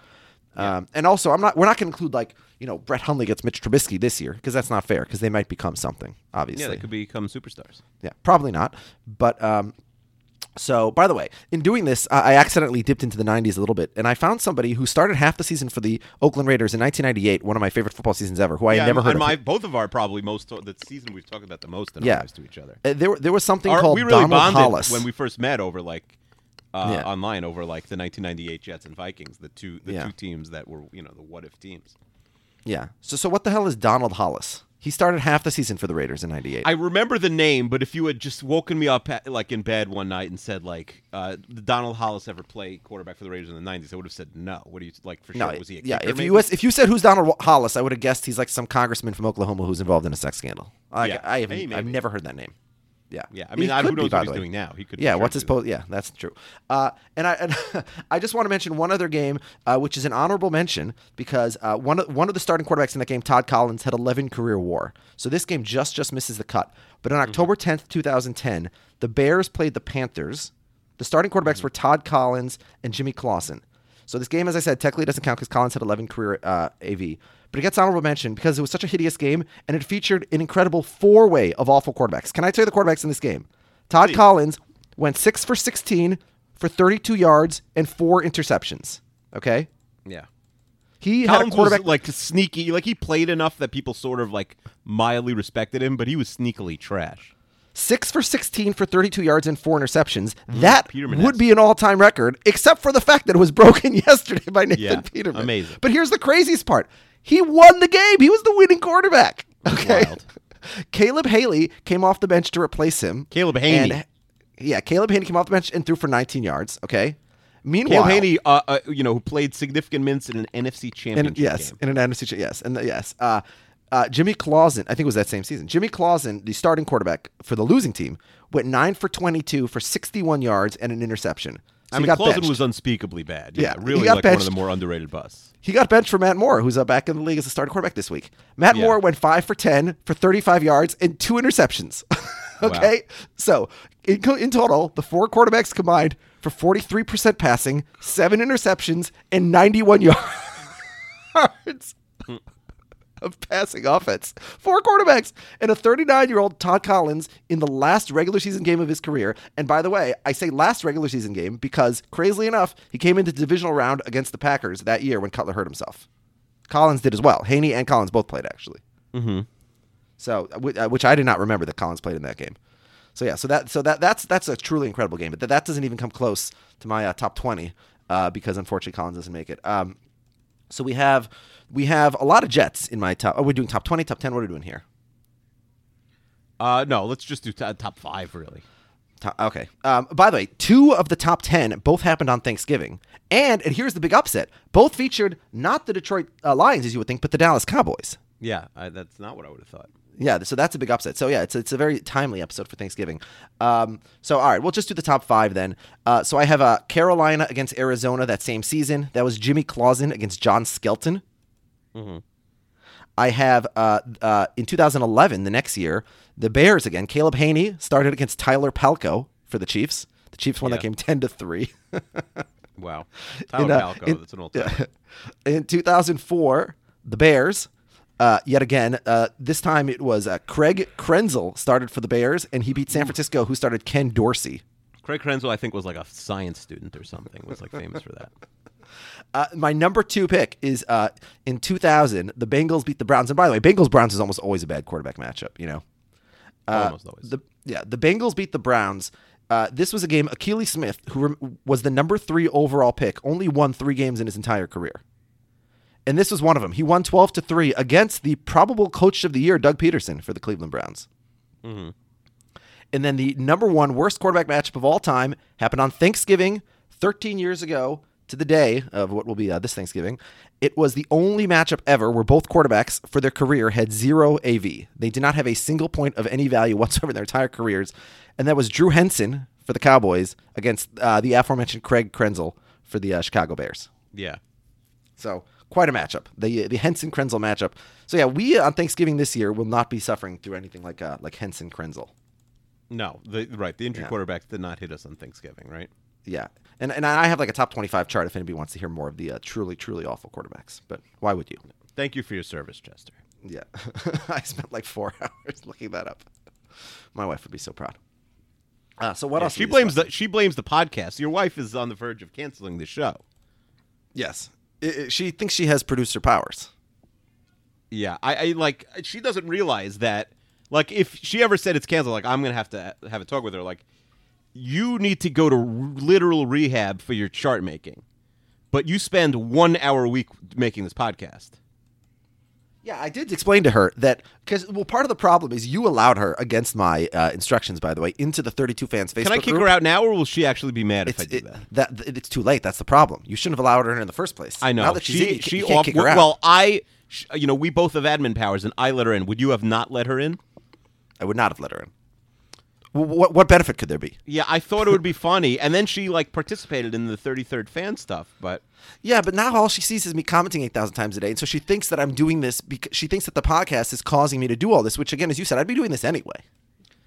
Speaker 1: Um, and also, I'm not. We're not going to include like you know Brett Hundley gets Mitch Trubisky this year because that's not fair because they might become something. Obviously,
Speaker 2: Yeah, they could become superstars.
Speaker 1: yeah, probably not. But um, So, by the way, in doing this, I accidentally dipped into the 90s a little bit, and I found somebody who started half the season for the Oakland Raiders in 1998, one of my favorite football seasons ever, who I
Speaker 2: yeah,
Speaker 1: had never
Speaker 2: and,
Speaker 1: heard
Speaker 2: and
Speaker 1: of.
Speaker 2: my both of our probably most the season we've talked about the most in
Speaker 1: Yeah.
Speaker 2: our lives to each other.
Speaker 1: Uh, there, there was something
Speaker 2: Our-
Speaker 1: called
Speaker 2: we really
Speaker 1: Donald
Speaker 2: bonded
Speaker 1: Hollis.
Speaker 2: when we first met over like uh,
Speaker 1: Yeah.
Speaker 2: online over like the 1998 Jets and Vikings, the two the two teams that were you know the what if teams.
Speaker 1: yeah. So, so what the hell is Donald Hollis? He started half the season for the Raiders in 98.
Speaker 2: I remember the name, but if you had just woken me up at, like in bed one night and said like, uh, "Did Donald Hollis ever play quarterback for the Raiders in the '90s?" I would have said no. What do you like for
Speaker 1: no,
Speaker 2: sure? Was he a
Speaker 1: yeah. If
Speaker 2: maybe?
Speaker 1: you if you said who's Donald Hollis, I would have guessed he's like some congressman from Oklahoma who's involved in a sex scandal. I,
Speaker 2: Yeah.
Speaker 1: I have,
Speaker 2: Hey,
Speaker 1: I've never heard that name. Yeah,
Speaker 2: Yeah, I mean, I, who
Speaker 1: be,
Speaker 2: knows
Speaker 1: by
Speaker 2: what he's
Speaker 1: way.
Speaker 2: doing now? He could.
Speaker 1: Yeah, what's his post? Yeah, that's true. Uh, and I and I just want to mention one other game, uh, which is an honorable mention because uh, one of one of the starting quarterbacks in that game, Todd Collins, had 11 career WAR. So this game just just misses the cut. But on October 10th, 2010, the Bears played the Panthers. The starting quarterbacks were Todd Collins and Jimmy Clausen. So this game, as I said, technically doesn't count because Collins had 11 career uh, AV. But it gets honorable mention because it was such a hideous game and it featured an incredible four way of awful quarterbacks. Can I tell you the quarterbacks in this game? Todd Collins went six for 16 for 32 yards and four interceptions. Okay?
Speaker 2: Yeah.
Speaker 1: He had a
Speaker 2: Collins
Speaker 1: quarterback.
Speaker 2: was like sneaky, like he played enough that people sort of like mildly respected him, but he was sneakily trash.
Speaker 1: Six for 16 for 32 yards and four interceptions. That
Speaker 2: Mm, Peterman
Speaker 1: would be an all time record, except for the fact that it was broken yesterday by Nathan
Speaker 2: Yeah,
Speaker 1: Peterman.
Speaker 2: amazing.
Speaker 1: But here's the craziest part he won the game. He was the winning quarterback. Okay.
Speaker 2: Wild.
Speaker 1: Caleb Hanie came off the bench to replace him.
Speaker 2: Caleb Hanie.
Speaker 1: And- yeah, Caleb Hanie came off the bench and threw for 19 yards. Okay. Meanwhile,
Speaker 2: Caleb Hanie, uh, uh, you know, who played significant minutes in an NFC Championship
Speaker 1: and yes,
Speaker 2: game.
Speaker 1: in an NFC, yes, and the, yes. Uh, uh, Jimmy Clausen, I think it was that same season. Jimmy Clausen, the starting quarterback for the losing team, went nine for twenty-two for sixty-one yards and an interception. So
Speaker 2: I mean, Clausen
Speaker 1: benched.
Speaker 2: was unspeakably bad.
Speaker 1: Yeah,
Speaker 2: Yeah,
Speaker 1: he
Speaker 2: really like one of the more underrated busts.
Speaker 1: He got benched for Matt Moore, who's uh, back in the league as a starting quarterback this week. Matt
Speaker 2: Yeah.
Speaker 1: Moore went five for ten for thirty-five yards and two interceptions. okay, so in, in total, the four quarterbacks combined for forty-three percent passing, seven interceptions, and ninety-one yards of passing offense. Four quarterbacks and a 39 year old Todd Collins in the last regular season game of his career. And by the way, I say last regular season game because, crazily enough, he came into the divisional round against the Packers that year when Cutler hurt himself. Collins did as well. Hanie and Collins both played actually. Mm-hmm. So, uh, which I did not remember that Collins played in that game. So yeah, so that so that that's that's a truly incredible game, but that, that doesn't even come close to my uh, top 20 uh, because unfortunately Collins doesn't make it. Um, so we have we have a lot of Jets in my top. Oh, we're doing top twenty, top ten. What are we doing here?
Speaker 2: Uh, no, let's just do t- top five, really.
Speaker 1: Okay. Um, by the way, two of the top ten both happened on Thanksgiving, and and here's the big upset: both featured not the Detroit uh, Lions as you would think, but the Dallas Cowboys.
Speaker 2: Yeah, I, that's not what I would have thought.
Speaker 1: Yeah, so that's a big upset. So yeah, it's it's a very timely episode for Thanksgiving. Um, so all right, we'll just do the top five then. Uh, so I have uh, Carolina against Arizona that same season. That was Jimmy Clausen against John Skelton. I have uh, uh, in 2011, the next year, the Bears again. Caleb Hanie started against Tyler Palko for the Chiefs. The Chiefs won that
Speaker 2: Yeah.
Speaker 1: game 10 to three.
Speaker 2: Wow, Tyler
Speaker 1: In, uh,
Speaker 2: Palko,
Speaker 1: in-
Speaker 2: that's an old time.
Speaker 1: in 2004, the Bears, uh, yet again, uh, this time it was uh, Craig Krenzel started for the Bears, and he beat San Francisco, who started Ken Dorsey.
Speaker 2: Craig Krenzel, I think, was like a science student or something. Was like famous for that.
Speaker 1: Uh, my number two pick is uh, in 2000, the Bengals beat the Browns. And by the way, Bengals Browns is almost always a bad quarterback matchup, you know?
Speaker 2: Almost always.
Speaker 1: The yeah, the Bengals beat the Browns. Uh, this was a game. Akili Smith, who rem- was the number three overall pick, only won three games in his entire career, and this was one of them. He won twelve to three against the probable coach of the year, Doug Pederson, for the Cleveland Browns. And then the number one worst quarterback matchup of all time happened on Thanksgiving, 13 years ago to the day of what will be uh, this Thanksgiving. It was the only matchup ever where both quarterbacks for their career had zero AV. They did not have a single point of any value whatsoever in their entire careers. And that was Drew Henson for the Cowboys against uh, the aforementioned Craig Krenzel for the uh, Chicago Bears.
Speaker 2: yeah.
Speaker 1: So quite a matchup, the the Henson Krenzel matchup. So yeah, we on Thanksgiving this year will not be suffering through anything like uh, like Henson Krenzel.
Speaker 2: No, the, right. The injury
Speaker 1: Yeah.
Speaker 2: quarterbacks did not hit us on Thanksgiving, right?
Speaker 1: Yeah, and and I have like a top twenty five chart if anybody wants to hear more of the uh, truly truly awful quarterbacks. But why would you?
Speaker 2: Thank you for your service, Chester.
Speaker 1: Yeah, I spent like four hours looking that up. My wife would be so proud. Uh, so what
Speaker 2: Yeah,
Speaker 1: else?
Speaker 2: she blames the she blames the podcast. Your wife is on the verge of canceling the show.
Speaker 1: Yes, I- I- she thinks she has producer powers.
Speaker 2: Yeah, I, I like she doesn't realize that. Like, if she ever said it's canceled, like I'm gonna have to have a talk with her. Like, you need to go to literal rehab for your chart making, but you spend one hour a week making this podcast.
Speaker 1: Yeah, I did explain to her that because well, part of the problem is you allowed her against my uh, instructions, by the way, into the 32 fans Facebook
Speaker 2: Can I kick
Speaker 1: group.
Speaker 2: her out now, or will she actually be mad if I do
Speaker 1: it-
Speaker 2: that?
Speaker 1: that it's too late. That's the problem. You shouldn't have allowed her in the first place.
Speaker 2: I know.
Speaker 1: Now that she's
Speaker 2: she
Speaker 1: in, you,
Speaker 2: she
Speaker 1: you can't
Speaker 2: off-
Speaker 1: kick her out.
Speaker 2: Well, I, you know, we both have admin powers, and I let her in. Would you have not let her in?
Speaker 1: I would not have let her in. Wh- What what benefit could there be?
Speaker 2: Yeah, I thought it would be funny, and then she like participated in the 33rd fan stuff, but.
Speaker 1: Yeah, but now all she sees is me commenting 8,000 times a day. And so she thinks that I'm doing this because she thinks that the podcast is causing me to do all this, which, again, as you said, I'd be doing this anyway.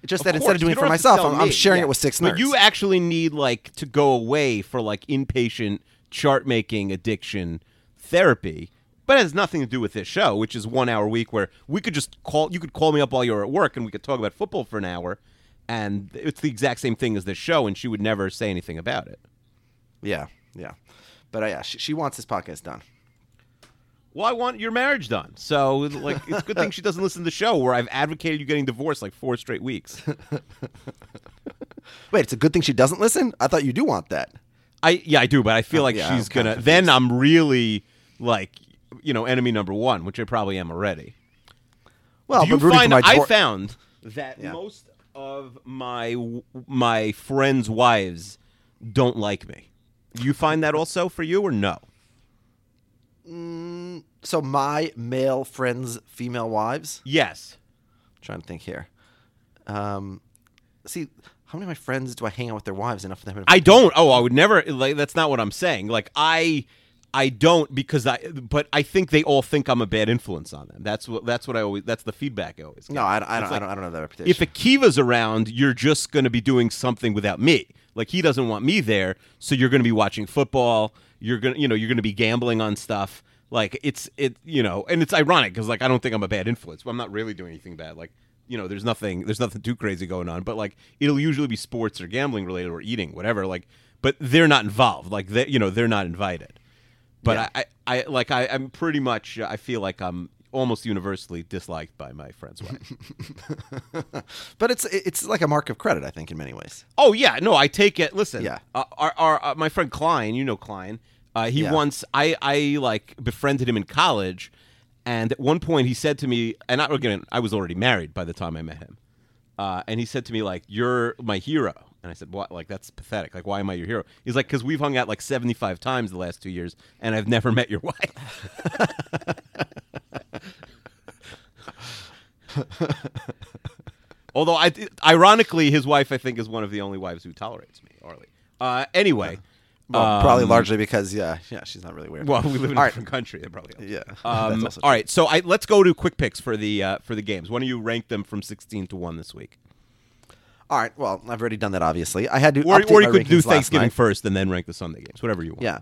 Speaker 1: It's just that instead of doing it for
Speaker 2: don't have to
Speaker 1: myself, I'm, I'm sharing
Speaker 2: Yeah.
Speaker 1: it with six
Speaker 2: But
Speaker 1: nerds.
Speaker 2: you actually need like to go away for like inpatient chart making addiction therapy. But it has nothing to do with this show, which is one hour a week where we could just call you could call me up while you're at work and we could talk about football for an hour and it's the exact same thing as this show and she would never say anything about it.
Speaker 1: yeah, yeah. But uh, yeah, she, she wants this podcast done.
Speaker 2: Well, I want your marriage done. So like it's a good thing she doesn't listen to the show where I've advocated you getting divorced like four straight weeks.
Speaker 1: Wait, it's a good thing she doesn't listen? I thought you do want that.
Speaker 2: I yeah, I do, but I feel
Speaker 1: Oh,
Speaker 2: like
Speaker 1: yeah,
Speaker 2: she's gonna. Then I'm really like, you know, enemy number one, which I probably am already.
Speaker 1: Well,
Speaker 2: do you
Speaker 1: but
Speaker 2: find I found that
Speaker 1: Yeah.
Speaker 2: most of my my friends' wives don't like me. You find that also for you or no?
Speaker 1: So my male friends' female wives.
Speaker 2: Yes.
Speaker 1: I'm trying to think here. Um, see, how many of my friends do I hang out with their wives enough for them? To
Speaker 2: I don't. Oh, I would never. Like that's not what I'm saying. Like I, I don't because I. But I think they all think I'm a bad influence on them. That's what. That's what I always. That's the feedback I always. Get.
Speaker 1: no, I, I, don't,
Speaker 2: It's
Speaker 1: I don't. I don't have that reputation.
Speaker 2: If Akiva's around, you're just going to be doing something without me. Like he doesn't want me there, so you're going to be watching football. You're gonna, you know, you're going to be gambling on stuff. Like it's it, you know, and it's ironic because like I don't think I'm a bad influence, but I'm not really doing anything bad. Like you know, there's nothing, there's nothing too crazy going on. But like it'll usually be sports or gambling related or eating, whatever. Like, but they're not involved. Like they, you know, they're not invited. But
Speaker 1: Yeah.
Speaker 2: I, I, I, like I, I'm pretty much. I feel like I'm almost universally disliked by my friend's wife.
Speaker 1: but it's it's like a mark of credit, I think, in many ways.
Speaker 2: Oh yeah, no, I take it. Listen,
Speaker 1: Yeah.
Speaker 2: uh, our, our uh, my friend Klein, you know Klein. Uh, he
Speaker 1: Yeah.
Speaker 2: once I I like befriended him in college, and at one point he said to me, and I, again I was already married by the time I met him, uh, and he said to me like, "You're my hero," and I said, "What? Like that's pathetic. Like why am I your hero?" He's like, "Cause we've hung out like 75 times the last two years, and I've never met your wife." Although I, ironically, his wife I think is one of the only wives who tolerates me, Arlie. Uh, anyway,
Speaker 1: Well, probably
Speaker 2: um,
Speaker 1: largely because yeah, yeah, she's not really weird.
Speaker 2: Well, we live in a
Speaker 1: All right.
Speaker 2: different country. That probably helps.
Speaker 1: Yeah,
Speaker 2: Um, all right. So I, let's go to quick picks for the uh, for the games. Why don't you rank them from sixteen to one this week?
Speaker 1: All right. Well, I've already done that. Obviously, I had to.
Speaker 2: Or, or you could do Thanksgiving
Speaker 1: night.
Speaker 2: first and then rank the Sunday games. Whatever you want.
Speaker 1: Yeah.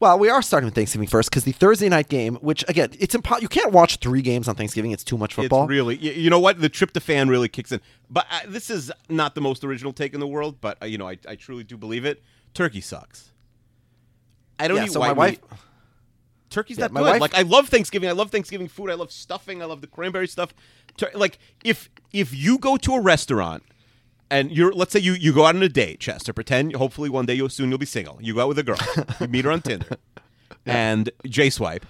Speaker 1: Well, we are starting with Thanksgiving first because the Thursday night game, which again, it's impo- you can't watch three games on Thanksgiving. It's too much football.
Speaker 2: It's really, you know what? The tryptophan really kicks in. But uh, this is not the most original take in the world, but uh, you know, I, I truly do believe it. Turkey sucks. I don't
Speaker 1: Yeah,
Speaker 2: eat
Speaker 1: so
Speaker 2: white
Speaker 1: my
Speaker 2: meat.
Speaker 1: wife-
Speaker 2: Turkey's
Speaker 1: Yeah,
Speaker 2: not
Speaker 1: my
Speaker 2: good.
Speaker 1: wife-
Speaker 2: like I love Thanksgiving. I love Thanksgiving food. I love stuffing. I love the cranberry stuff. Tur- like if if you go to a restaurant and you're let's say you you go out on a date, Chester. Pretend hopefully one day you'll soon you'll be single. You go out with a girl. you meet her on Tinder. And J swipe.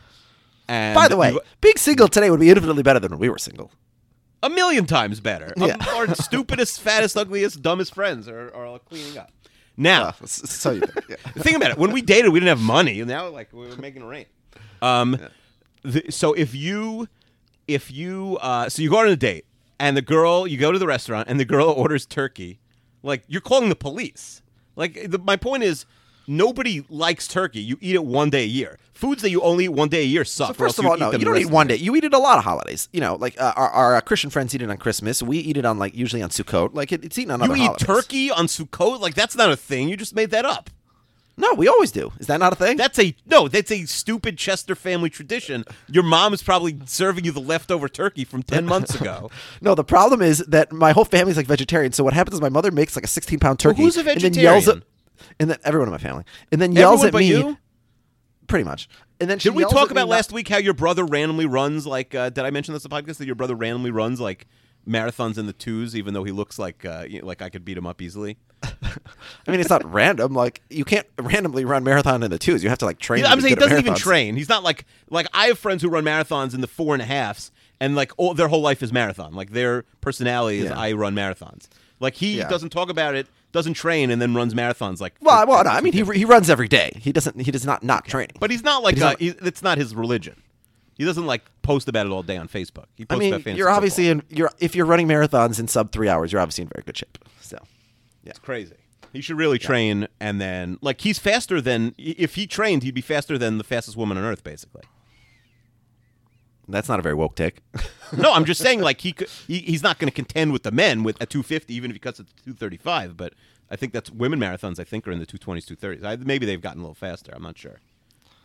Speaker 2: And
Speaker 1: By the way,
Speaker 2: you-
Speaker 1: being single today would be infinitely better than when we were single.
Speaker 2: a million times better.
Speaker 1: Yeah.
Speaker 2: Our stupidest, fattest, ugliest, dumbest friends are, are all cleaning up. Now,
Speaker 1: s- so you think, yeah.
Speaker 2: think about it. When we dated, we didn't have money, and now like we're making it rain. Um, the, so if you, if you, uh, so you go on a date, and the girl, you go to the restaurant, and the girl orders turkey, like you're calling the police. Like the, my point is. Nobody likes turkey. You eat it one day a year. Foods that you only eat one day a year suck.
Speaker 1: So first of all, no, you don't eat one day. You eat it a lot of holidays. You know, like uh, our, our uh, Christian friends eat it on Christmas. We eat it on like usually on Sukkot. Like it, it's eaten on
Speaker 2: You
Speaker 1: other
Speaker 2: eat
Speaker 1: holidays.
Speaker 2: turkey on Sukkot? Like that's not a thing. You just made that up.
Speaker 1: No, we always do. Is that not a thing?
Speaker 2: That's a no. That's a stupid Chester family tradition. Your mom is probably serving you the leftover turkey from ten months ago.
Speaker 1: no, the problem is that my whole family's like vegetarian. So what happens is my mother makes like a 16 pound
Speaker 2: Well,
Speaker 1: turkey.
Speaker 2: who's a
Speaker 1: And then yells at,
Speaker 2: vegetarian?
Speaker 1: and then everyone in my family. And then yells
Speaker 2: Everyone
Speaker 1: at me.
Speaker 2: you?
Speaker 1: Pretty much. And then she
Speaker 2: Did we talk about last week how your brother randomly runs like? Uh, did I mention this on the podcast that your brother randomly runs like marathons in the twos, even though he looks like uh, you know, like I could beat him up easily?
Speaker 1: I mean, it's not random. Like you can't randomly run marathon in the twos. You have to like train.
Speaker 2: Yeah, I'm saying he doesn't even train. He's not like like I have friends who run marathons in the four and a halfs, and like all their whole life is marathon. Like their personality is
Speaker 1: Yeah.
Speaker 2: I run marathons. Like he
Speaker 1: Yeah.
Speaker 2: doesn't talk about it, doesn't train, and then runs marathons. Like
Speaker 1: Well,
Speaker 2: for-
Speaker 1: well, no, I mean, he, he runs every day. He doesn't. He does not not training.
Speaker 2: but he's not like
Speaker 1: he's
Speaker 2: uh
Speaker 1: not-
Speaker 2: he, it's not his religion. He doesn't like post about it all day on Facebook. He
Speaker 1: I mean,
Speaker 2: about fantasy
Speaker 1: you're obviously
Speaker 2: football.
Speaker 1: in. You're if you're running marathons in sub three hours, you're obviously in very good shape. So, yeah,
Speaker 2: It's crazy. He should really train, and then like he's faster than if he trained, he'd be faster than the fastest woman on earth, basically.
Speaker 1: that's not a very woke take.
Speaker 2: No, I'm just saying like he, could, he he's not going to contend with the men with a 250, even if he cuts it to 235. But I think that's women marathons. I think are in the 220s, 230s. I, maybe they've gotten a little faster. I'm not sure.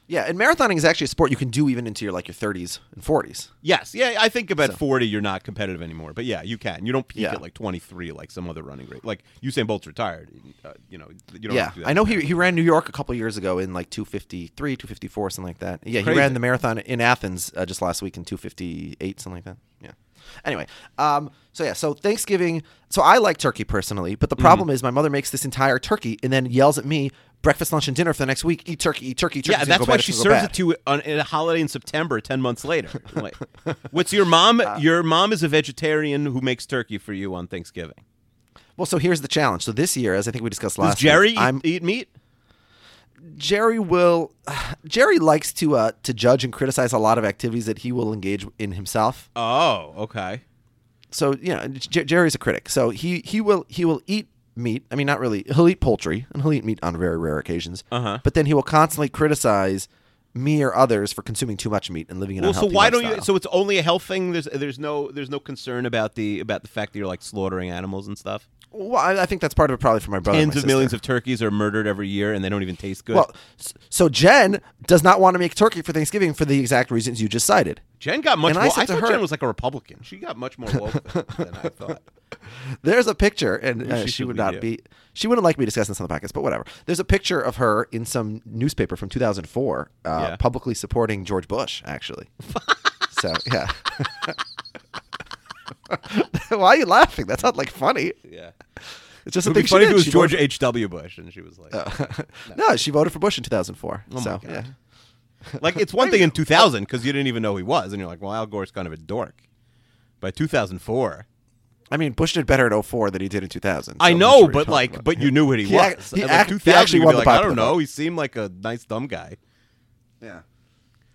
Speaker 1: Yeah, and marathoning is actually a sport you can do even into your like your 30s and 40s.
Speaker 2: Yes, yeah, I think about
Speaker 1: So-
Speaker 2: 40, you're not competitive anymore. But yeah, you can. You don't peak
Speaker 1: Yeah.
Speaker 2: at like 23 like some other running rate. Like Usain Bolt's retired. Uh, you know, you don't
Speaker 1: Yeah,
Speaker 2: have to do that
Speaker 1: I know he he ran New York a couple years ago in like 253, 254, something like that. Yeah, he ran the marathon in Athens uh, just last week in 258, something like that. Yeah. Anyway, um, so yeah, so Thanksgiving. So I like turkey personally, but the
Speaker 2: Mm-hmm.
Speaker 1: problem is my mother makes this entire turkey and then yells at me breakfast, lunch, and dinner for the next week. Eat turkey, eat turkey, turkey.
Speaker 2: Yeah, that's why she serves it to you on at a holiday in September, ten months later. Like, what's your mom?
Speaker 1: Uh,
Speaker 2: your mom is a vegetarian who makes turkey for you on Thanksgiving.
Speaker 1: Well, so here's the challenge. So this year, as I think we discussed last, Does
Speaker 2: Jerry
Speaker 1: week,
Speaker 2: eat,
Speaker 1: I'm
Speaker 2: eat meat?
Speaker 1: Jerry will. Jerry likes to uh, to judge and criticize a lot of activities that he will engage in himself.
Speaker 2: Oh, okay.
Speaker 1: so you know J- Jerry's a critic. So he he will he will eat meat. I mean, not really. He'll eat poultry and he'll eat meat on very rare occasions.
Speaker 2: Uh-huh.
Speaker 1: But then he will constantly criticize me or others for consuming too much meat and living in
Speaker 2: Well,
Speaker 1: a
Speaker 2: so why don't you? So it's only a health thing. There's there's no there's no concern about the about the fact that you're like slaughtering animals and stuff.
Speaker 1: Well, I, I think that's part of it, probably for my brother. and
Speaker 2: Tens
Speaker 1: my
Speaker 2: of millions of turkeys are murdered every year, and they don't even taste good.
Speaker 1: Well, s- so Jen does not want to make turkey for Thanksgiving for the exact reasons you just cited.
Speaker 2: Jen got much.
Speaker 1: and I
Speaker 2: more,
Speaker 1: said
Speaker 2: I,
Speaker 1: to
Speaker 2: thought
Speaker 1: her-
Speaker 2: Jen was like a Republican. She got much more woke than, I thought.
Speaker 1: There's a picture, and uh,
Speaker 2: she should
Speaker 1: would not be. She wouldn't like me discussing this on the podcast, but whatever. There's a picture of her in some newspaper from 2004, uh,
Speaker 2: Yeah.
Speaker 1: publicly supporting George Bush. Actually, so yeah. Why are you laughing? That's not like funny.
Speaker 2: Yeah,
Speaker 1: It's just
Speaker 2: it
Speaker 1: a
Speaker 2: would be funny
Speaker 1: she
Speaker 2: if
Speaker 1: did.
Speaker 2: it was
Speaker 1: She
Speaker 2: George
Speaker 1: voted-
Speaker 2: H. W. Bush, and she was like, oh.
Speaker 1: no, she voted for Bush in 2004.
Speaker 2: Oh my
Speaker 1: so
Speaker 2: God.
Speaker 1: yeah.
Speaker 2: like it's one thing in 2000 because you didn't even know he was, and you're like, well, Al Gore's kind of a dork. By 2004,
Speaker 1: I mean, Bush did better in 04 than he did in 2000. so
Speaker 2: I
Speaker 1: I'm not
Speaker 2: know,
Speaker 1: what you're
Speaker 2: but
Speaker 1: talking
Speaker 2: like,
Speaker 1: about.
Speaker 2: but you knew what he,
Speaker 1: He
Speaker 2: was.
Speaker 1: ac- he
Speaker 2: Like,
Speaker 1: ac- he
Speaker 2: 2000,
Speaker 1: actually
Speaker 2: you'd be
Speaker 1: won the
Speaker 2: like, I
Speaker 1: popular
Speaker 2: don't know.
Speaker 1: vote.
Speaker 2: He seemed like a nice dumb guy.
Speaker 1: Yeah.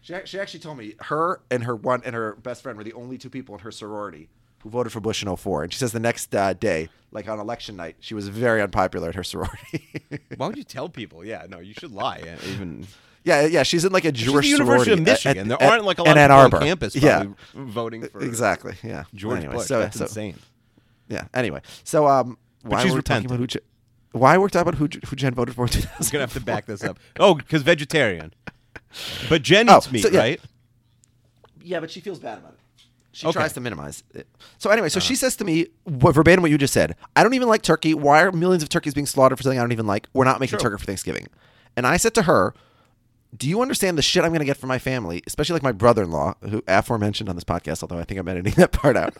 Speaker 1: She, ac- she actually told me her and her one and her best friend were the only two people in her sorority who voted for Bush in 04. And she says the next uh, day, like on election night, she was very unpopular at her sorority.
Speaker 2: Why would you tell people? Yeah, no, you should lie. uh, Even
Speaker 1: yeah, yeah, she's in like a Jewish
Speaker 2: She's at
Speaker 1: Jewish
Speaker 2: the University of
Speaker 1: sorority at-
Speaker 2: Michigan.
Speaker 1: at-
Speaker 2: there aren't like a lot of
Speaker 1: Ann
Speaker 2: people
Speaker 1: Arbor.
Speaker 2: on campus
Speaker 1: yeah,
Speaker 2: voting for
Speaker 1: exactly. Yeah,
Speaker 2: George
Speaker 1: Anyway,
Speaker 2: Bush.
Speaker 1: so-
Speaker 2: That's
Speaker 1: so-
Speaker 2: insane.
Speaker 1: Yeah. Anyway, so um, why
Speaker 2: she's
Speaker 1: were we talking about who? Jen, why we're talking about who, who Jen voted for in 2000?
Speaker 2: I'm gonna have to back this up. Oh, because vegetarian. But Jen
Speaker 1: Oh,
Speaker 2: eats meat,
Speaker 1: so, yeah.
Speaker 2: right?
Speaker 1: Yeah, but she feels bad about it. She
Speaker 2: Okay.
Speaker 1: tries to minimize it. So anyway, so she uh-huh. says to me what, verbatim what you just said. I don't even like turkey. Why are millions of turkeys being slaughtered for something I don't even like? We're not making
Speaker 2: True.
Speaker 1: turkey for Thanksgiving. And I said to her, "Do you understand the shit I'm going to get from my family, especially like my brother-in-law, who aforementioned on this podcast? Although I think I'm editing that part out.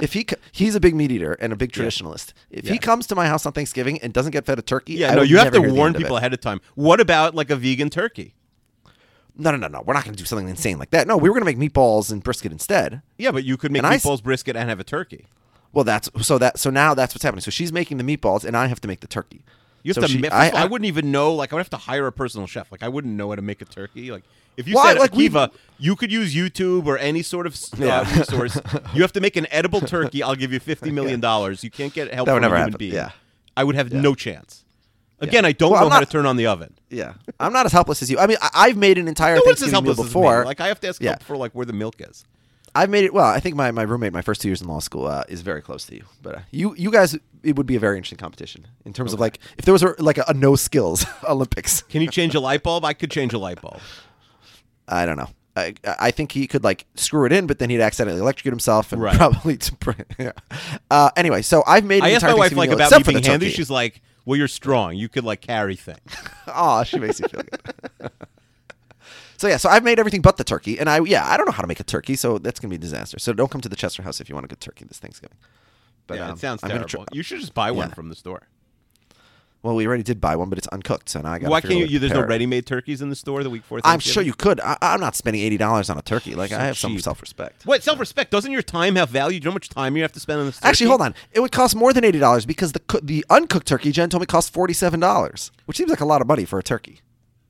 Speaker 1: if he he's a big meat eater and a big traditionalist. If he comes to my house on Thanksgiving and doesn't get fed a turkey,
Speaker 2: Yeah,
Speaker 1: I
Speaker 2: no, you have to warn people ahead of time. What about like a vegan turkey?
Speaker 1: No, no, no, no. We're not going to do something insane like that. No, we were going to make meatballs and brisket instead.
Speaker 2: Yeah, but you could make
Speaker 1: And I s-
Speaker 2: meatballs, brisket, and have a turkey.
Speaker 1: Well, that's so that so now that's what's happening. So she's making the meatballs, and I have to make the turkey.
Speaker 2: You have
Speaker 1: So
Speaker 2: to.
Speaker 1: she-
Speaker 2: ma- first of all, I, wouldn't even know. Like, I would have to hire a personal chef. Like, I wouldn't know how to make a turkey. Like, if you said
Speaker 1: Like, we-
Speaker 2: Akiva, you could use YouTube or any sort of uh,
Speaker 1: Yeah.
Speaker 2: resource. You have to make an edible turkey. I'll give you fifty million dollars. You can't get help
Speaker 1: That would
Speaker 2: from
Speaker 1: never
Speaker 2: a human
Speaker 1: happen.
Speaker 2: being.
Speaker 1: Yeah.
Speaker 2: I would have no chance. Again, I don't
Speaker 1: Well,
Speaker 2: know
Speaker 1: I'm
Speaker 2: how to turn on the oven.
Speaker 1: Yeah, I'm not as helpless as you. I mean, I, I've made an entire
Speaker 2: No
Speaker 1: Thanksgiving meal
Speaker 2: helpless as
Speaker 1: before.
Speaker 2: me. Like, I have to ask
Speaker 1: Yeah.
Speaker 2: for like where the milk is.
Speaker 1: I've made it. Well, I think my, my roommate, my first two years in law school, uh, is very close to you. But uh, you you guys, it would be a very interesting competition in terms of like if there was a, like a, a no skills Olympics.
Speaker 2: Can you change a light bulb? I could change a light bulb.
Speaker 1: I don't know. I, I think he could like screw it in, but then he'd accidentally electrocute himself and
Speaker 2: Right.
Speaker 1: probably. yeah. Uh, anyway, so I've made.
Speaker 2: I asked my wife like about me being handy. She's like, "Well, you're strong. You could like carry things."
Speaker 1: Aw, she makes you feel good. so yeah, so I've made everything but the turkey, and I yeah, I don't know how to make a turkey, so that's gonna be a disaster. So don't come to the Chester House if you want a good turkey this Thanksgiving. But
Speaker 2: yeah,
Speaker 1: um,
Speaker 2: it sounds
Speaker 1: I'm
Speaker 2: terrible.
Speaker 1: try-
Speaker 2: you should just buy one
Speaker 1: Yeah.
Speaker 2: from the store.
Speaker 1: Well, we already did buy one, but it's uncooked, so now I got.
Speaker 2: Why can't you? there's no ready-made turkeys in the store the week before.
Speaker 1: I'm sure you could. I, I'm not spending eighty dollars on a turkey. Like
Speaker 2: So
Speaker 1: I have some self-respect.
Speaker 2: What self-respect? Doesn't your time have value? Do you know how much time you have to spend on this?
Speaker 1: Actually, hold on. It would cost more than eighty dollars because the the uncooked turkey Jen told me costs forty-seven dollars, which seems like a lot of money for a turkey.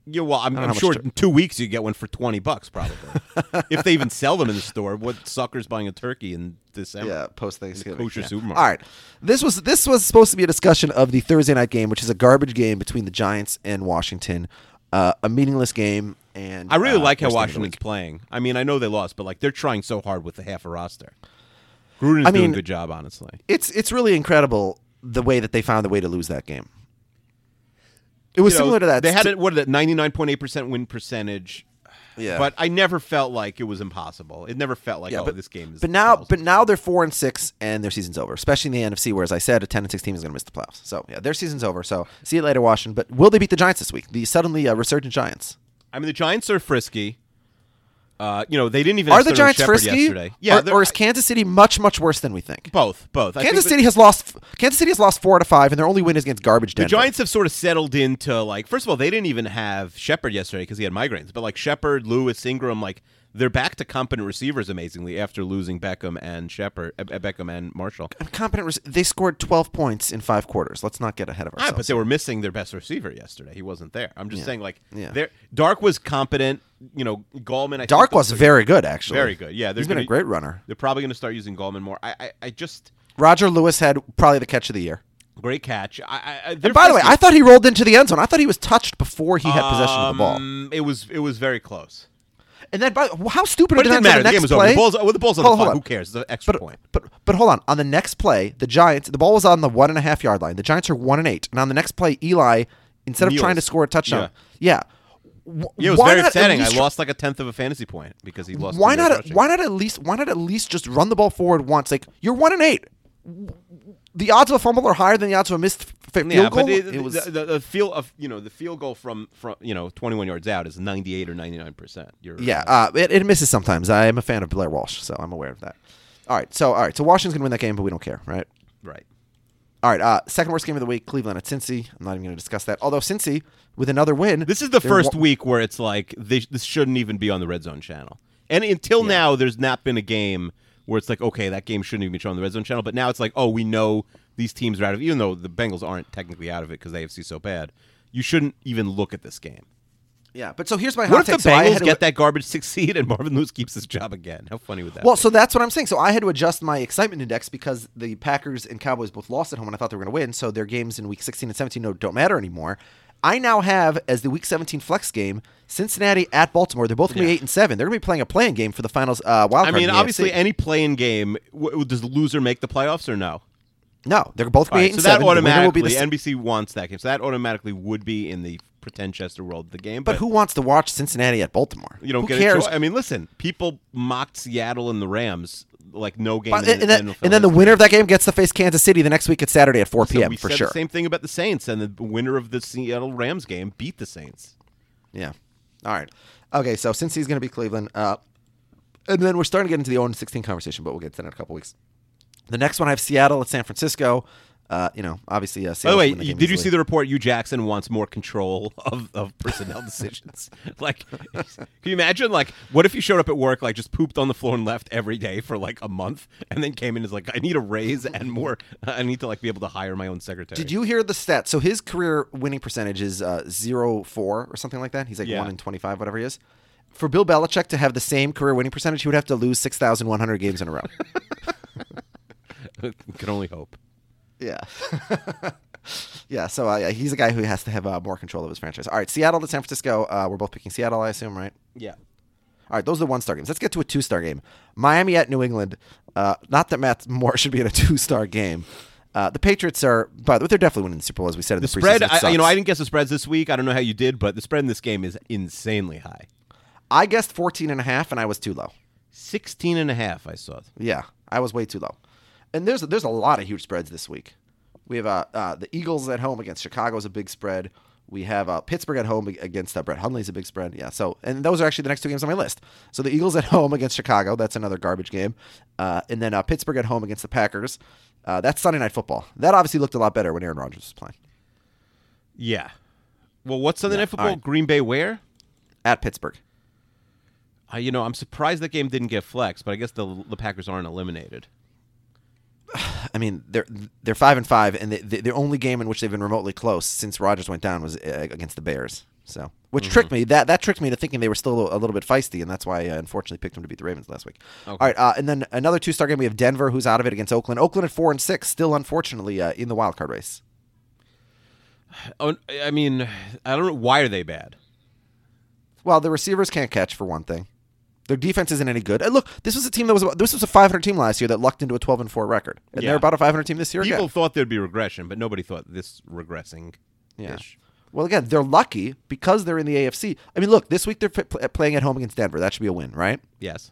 Speaker 2: Yeah, well, I'm, I'm sure in two weeks you get one for twenty bucks, probably. if they even sell them in the store, what sucker's buying a turkey in December?
Speaker 1: Yeah, post Thanksgiving.
Speaker 2: kosher
Speaker 1: yeah.
Speaker 2: supermarket.
Speaker 1: All right, this was this was supposed to be a discussion of the Thursday night game, which is a garbage game between the Giants and Washington, uh, a meaningless game. And
Speaker 2: I really
Speaker 1: uh,
Speaker 2: like how
Speaker 1: worst game of the
Speaker 2: Washington's playing. I mean, I know they lost, but like they're trying so hard with the half a roster. Gruden's
Speaker 1: I
Speaker 2: doing
Speaker 1: mean-
Speaker 2: a good job, honestly.
Speaker 1: It's it's really incredible the way that they found the way to lose that game. It was
Speaker 2: You know,
Speaker 1: similar to that.
Speaker 2: They had it. What is it? Ninety nine point eight percent win percentage.
Speaker 1: Yeah.
Speaker 2: But I never felt like it was impossible. It never felt like,
Speaker 1: yeah,
Speaker 2: oh,
Speaker 1: but
Speaker 2: this game is.
Speaker 1: But now, but now they're four and six, and their season's over. Especially in the NFC, where as I said, a ten and six team is going to miss the playoffs. So yeah, their season's over. So see you later, Washington. But will they beat the Giants this week? The suddenly uh, resurgent Giants.
Speaker 2: I mean, the Giants are frisky. Uh, you know, they didn't even
Speaker 1: Are the Giants
Speaker 2: Shepard
Speaker 1: frisky?
Speaker 2: yesterday. Yeah,
Speaker 1: or, or is Kansas City much much worse than we think?
Speaker 2: both, both. I think
Speaker 1: Kansas
Speaker 2: that-
Speaker 1: City has lost. Kansas City has lost four out of five, and their only win is against garbage
Speaker 2: The Giants have sort of settled into like. First of all, they didn't even have Shepard yesterday because he had migraines. But like Shepard, Lewis, Ingram, like they're back to competent receivers amazingly after losing Beckham and Shepard, uh, Beckham and Marshall.
Speaker 1: competent. They scored twelve points in five quarters. Let's not get ahead of
Speaker 2: Ah,
Speaker 1: ourselves.
Speaker 2: but they were missing their best receiver yesterday. He wasn't there. I'm just
Speaker 1: Yeah.
Speaker 2: saying, like,
Speaker 1: Yeah.
Speaker 2: Dark was competent. You know, Gallman. I
Speaker 1: Dark was very good, actually.
Speaker 2: very good. Yeah,
Speaker 1: he's been a
Speaker 2: gonna-
Speaker 1: great runner.
Speaker 2: They're probably going to start using Gallman more. I, I, I just
Speaker 1: Roger Lewis had probably the catch of the year.
Speaker 2: great catch. I, I,
Speaker 1: And by the way. I thought he rolled into the end zone. I thought he was touched before he had possession of the ball.
Speaker 2: Um, It was it was very close.
Speaker 1: And then, by, how stupid
Speaker 2: But it
Speaker 1: the
Speaker 2: didn't matter.
Speaker 1: the
Speaker 2: The game was over.
Speaker 1: play?
Speaker 2: The ball's, well, the ball's on
Speaker 1: Hold
Speaker 2: the
Speaker 1: hold
Speaker 2: Who cares? The extra
Speaker 1: But,
Speaker 2: point.
Speaker 1: but but hold on. On the next play, the Giants, the ball was on the one and a half yard line. The Giants are one and eight. And on the next play, Eli, instead of trying to score a touchdown, yeah, W-
Speaker 2: Yeah, it was
Speaker 1: why
Speaker 2: very upsetting. I lost like a tenth of a fantasy point because he lost.
Speaker 1: Why not?
Speaker 2: rushing.
Speaker 1: Why not at least? Why not at least just run the ball forward once? Like you're one and eight. The odds of a fumble are higher than the odds of a missed f- field
Speaker 2: Yeah,
Speaker 1: goal.
Speaker 2: but the,
Speaker 1: it was
Speaker 2: the, the, the field of you know the field goal from from you know 21 yards out is 98 or 99 percent.
Speaker 1: Yeah, uh, it, it misses sometimes. I am a fan of Blair Walsh, so I'm aware of that. All right, so all right, so Washington's gonna win that game, but we don't care, right?
Speaker 2: right.
Speaker 1: All right, uh, second worst game of the week, Cleveland at Cincy. I'm not even gonna discuss that. Although Cincy with another win,
Speaker 2: This is the first
Speaker 1: wa-
Speaker 2: week where it's like this, this shouldn't even be on the red zone channel. And until now, there's not been a game where it's like, okay, that game shouldn't even be shown on the red zone channel. But now it's like, oh, we know these teams are out of. it, Even though the Bengals aren't technically out of it because the AFC so bad, you shouldn't even look at this game.
Speaker 1: Yeah, but so here's my hot
Speaker 2: What if
Speaker 1: take.
Speaker 2: the
Speaker 1: So I
Speaker 2: Bengals
Speaker 1: had to-
Speaker 2: get that garbage six seed and Marvin Lewis keeps his job again? How funny would that?
Speaker 1: Well,
Speaker 2: be?
Speaker 1: so that's what I'm saying. So I had to adjust my excitement index because the Packers and Cowboys both lost at home, and I thought they were going to win. So their games in Week 16 and 17 no, don't matter anymore. I now have as the Week 17 flex game Cincinnati at Baltimore. They're both going to be eight and seven. They're going to be playing a playing game for the finals uh, wild
Speaker 2: I
Speaker 1: card
Speaker 2: mean,
Speaker 1: in the
Speaker 2: obviously,
Speaker 1: AFC.
Speaker 2: any playing game, w- does the loser make the playoffs or no?
Speaker 1: no, they're both going to
Speaker 2: right,
Speaker 1: be eight
Speaker 2: so
Speaker 1: and
Speaker 2: that
Speaker 1: seven. The winner will be
Speaker 2: automatically,
Speaker 1: the,
Speaker 2: NBC wants that game. So that automatically would be in the pretend Chester world of the game.
Speaker 1: but who wants to watch Cincinnati at Baltimore?
Speaker 2: You don't
Speaker 1: who
Speaker 2: get
Speaker 1: cares?
Speaker 2: choice. I mean, listen, people mocked Seattle and the Rams like no game.
Speaker 1: But-
Speaker 2: in,
Speaker 1: and, then,
Speaker 2: NFL
Speaker 1: and then the
Speaker 2: history.
Speaker 1: winner of that game gets to face Kansas City the next week at Saturday at 4
Speaker 2: So
Speaker 1: p.m.
Speaker 2: we
Speaker 1: for
Speaker 2: said
Speaker 1: sure.
Speaker 2: The same thing about the Saints, and the winner of the Seattle Rams game beat the Saints.
Speaker 1: Yeah. All right. Okay, so since he's going to be Cleveland, uh, and then we're starting to get into the 0 16 conversation, but we'll get to that in a couple weeks. The next one I have Seattle at San Francisco. Uh, you know, obviously, uh,
Speaker 2: By the way, you- did you see the report? Hue Jackson wants more control of, of personnel decisions. like, can you imagine? Like, what if you showed up at work like just pooped on the floor and left every day for like a month, and then came in as like, I need a raise and more. I need to like be able to hire my own secretary.
Speaker 1: Did you hear the stat? So his career winning percentage is uh, zero four or something like that. He's like
Speaker 2: Yeah.
Speaker 1: one in twenty five, whatever he is. For Bill Belichick to have the same career winning percentage, he would have to lose six thousand one hundred games in a row.
Speaker 2: Can only hope.
Speaker 1: Yeah. yeah. So uh, yeah, he's a guy who has to have uh, more control of his franchise. All right, Seattle to San Francisco. Uh, we're both picking Seattle, I assume, right?
Speaker 2: Yeah.
Speaker 1: All right, those are the one star games. Let's get to a two star game. Miami at New England. Uh, not that Matt Moore should be in a two star game. Uh, the Patriots are, by the way, they're definitely winning the Super Bowl, as we said in
Speaker 2: The
Speaker 1: the,
Speaker 2: spread,
Speaker 1: preseason.
Speaker 2: I, you know. I didn't guess the spreads this week. I don't know how you did, but the spread in this game is insanely high.
Speaker 1: I guessed 14 and a half, and I was too low.
Speaker 2: 16 and a half, I saw.
Speaker 1: Yeah, I was way too low. And there's there's a lot of huge spreads this week. We have uh, uh, the Eagles at home against Chicago is a big spread. We have uh, Pittsburgh at home against uh, Brett Hundley's a big spread. Yeah, so and those are actually the next two games on my list. So the Eagles at home against Chicago, that's another garbage game, uh, and then uh, Pittsburgh at home against the Packers. Uh, that's Sunday night football. That obviously looked a lot better when Aaron Rodgers was playing
Speaker 2: Yeah. Well, what's Sunday
Speaker 1: Yeah,
Speaker 2: Night Football?
Speaker 1: all right.
Speaker 2: Green Bay where?
Speaker 1: at Pittsburgh.
Speaker 2: Uh, you know, I'm surprised that game didn't get flexed, but I guess the the Packers aren't eliminated.
Speaker 1: I mean, they're they're five and five, and the, the, only game in which they've been remotely close since Rodgers went down was uh, against the Bears. So, which tricked me. That that tricked me into thinking they were still a little bit feisty, and that's why I uh, unfortunately picked them to beat the Ravens last week. All right, uh, and then another two star game. We have Denver, who's out of it against Oakland. Oakland at four and six, still unfortunately uh, in the wild card race.
Speaker 2: Oh, I mean, I don't know why are they bad.
Speaker 1: Well, the receivers can't catch for one thing. Their defense isn't any good. And look, this was a team that was this was a 500 team last year that lucked into a 12 and four record, and
Speaker 2: Yeah.
Speaker 1: they're about a 500 team this year.
Speaker 2: People
Speaker 1: again.
Speaker 2: thought there'd be regression, but nobody thought this regressing.
Speaker 1: Yeah. Well, again, they're lucky because they're in the AFC. I mean, look, this week they're playing at home against Denver. That should be a win, right?
Speaker 2: Yes.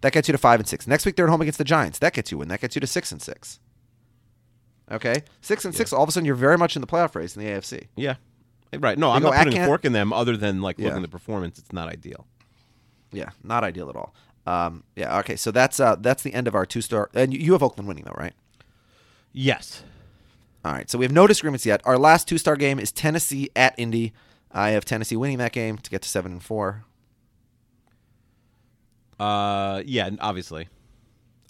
Speaker 1: That gets you to five and six. Next week they're at home against the Giants. That gets you a win. That gets you to six and six. Okay, six and six. All of a sudden, you're very much in the playoff race in the AFC.
Speaker 2: Yeah. Right. No,
Speaker 1: They
Speaker 2: I'm not putting a fork in them other than like
Speaker 1: Yeah.
Speaker 2: looking at the performance. It's not ideal.
Speaker 1: Yeah, not ideal at all. Um, yeah. Okay, so that's uh, that's the end of our two star. And you- have Oakland winning though, right?
Speaker 2: Yes.
Speaker 1: All right. So we have no disagreements yet. Our last two star game is Tennessee at Indy. I have Tennessee winning that game to get to seven and four.
Speaker 2: Uh, yeah, obviously.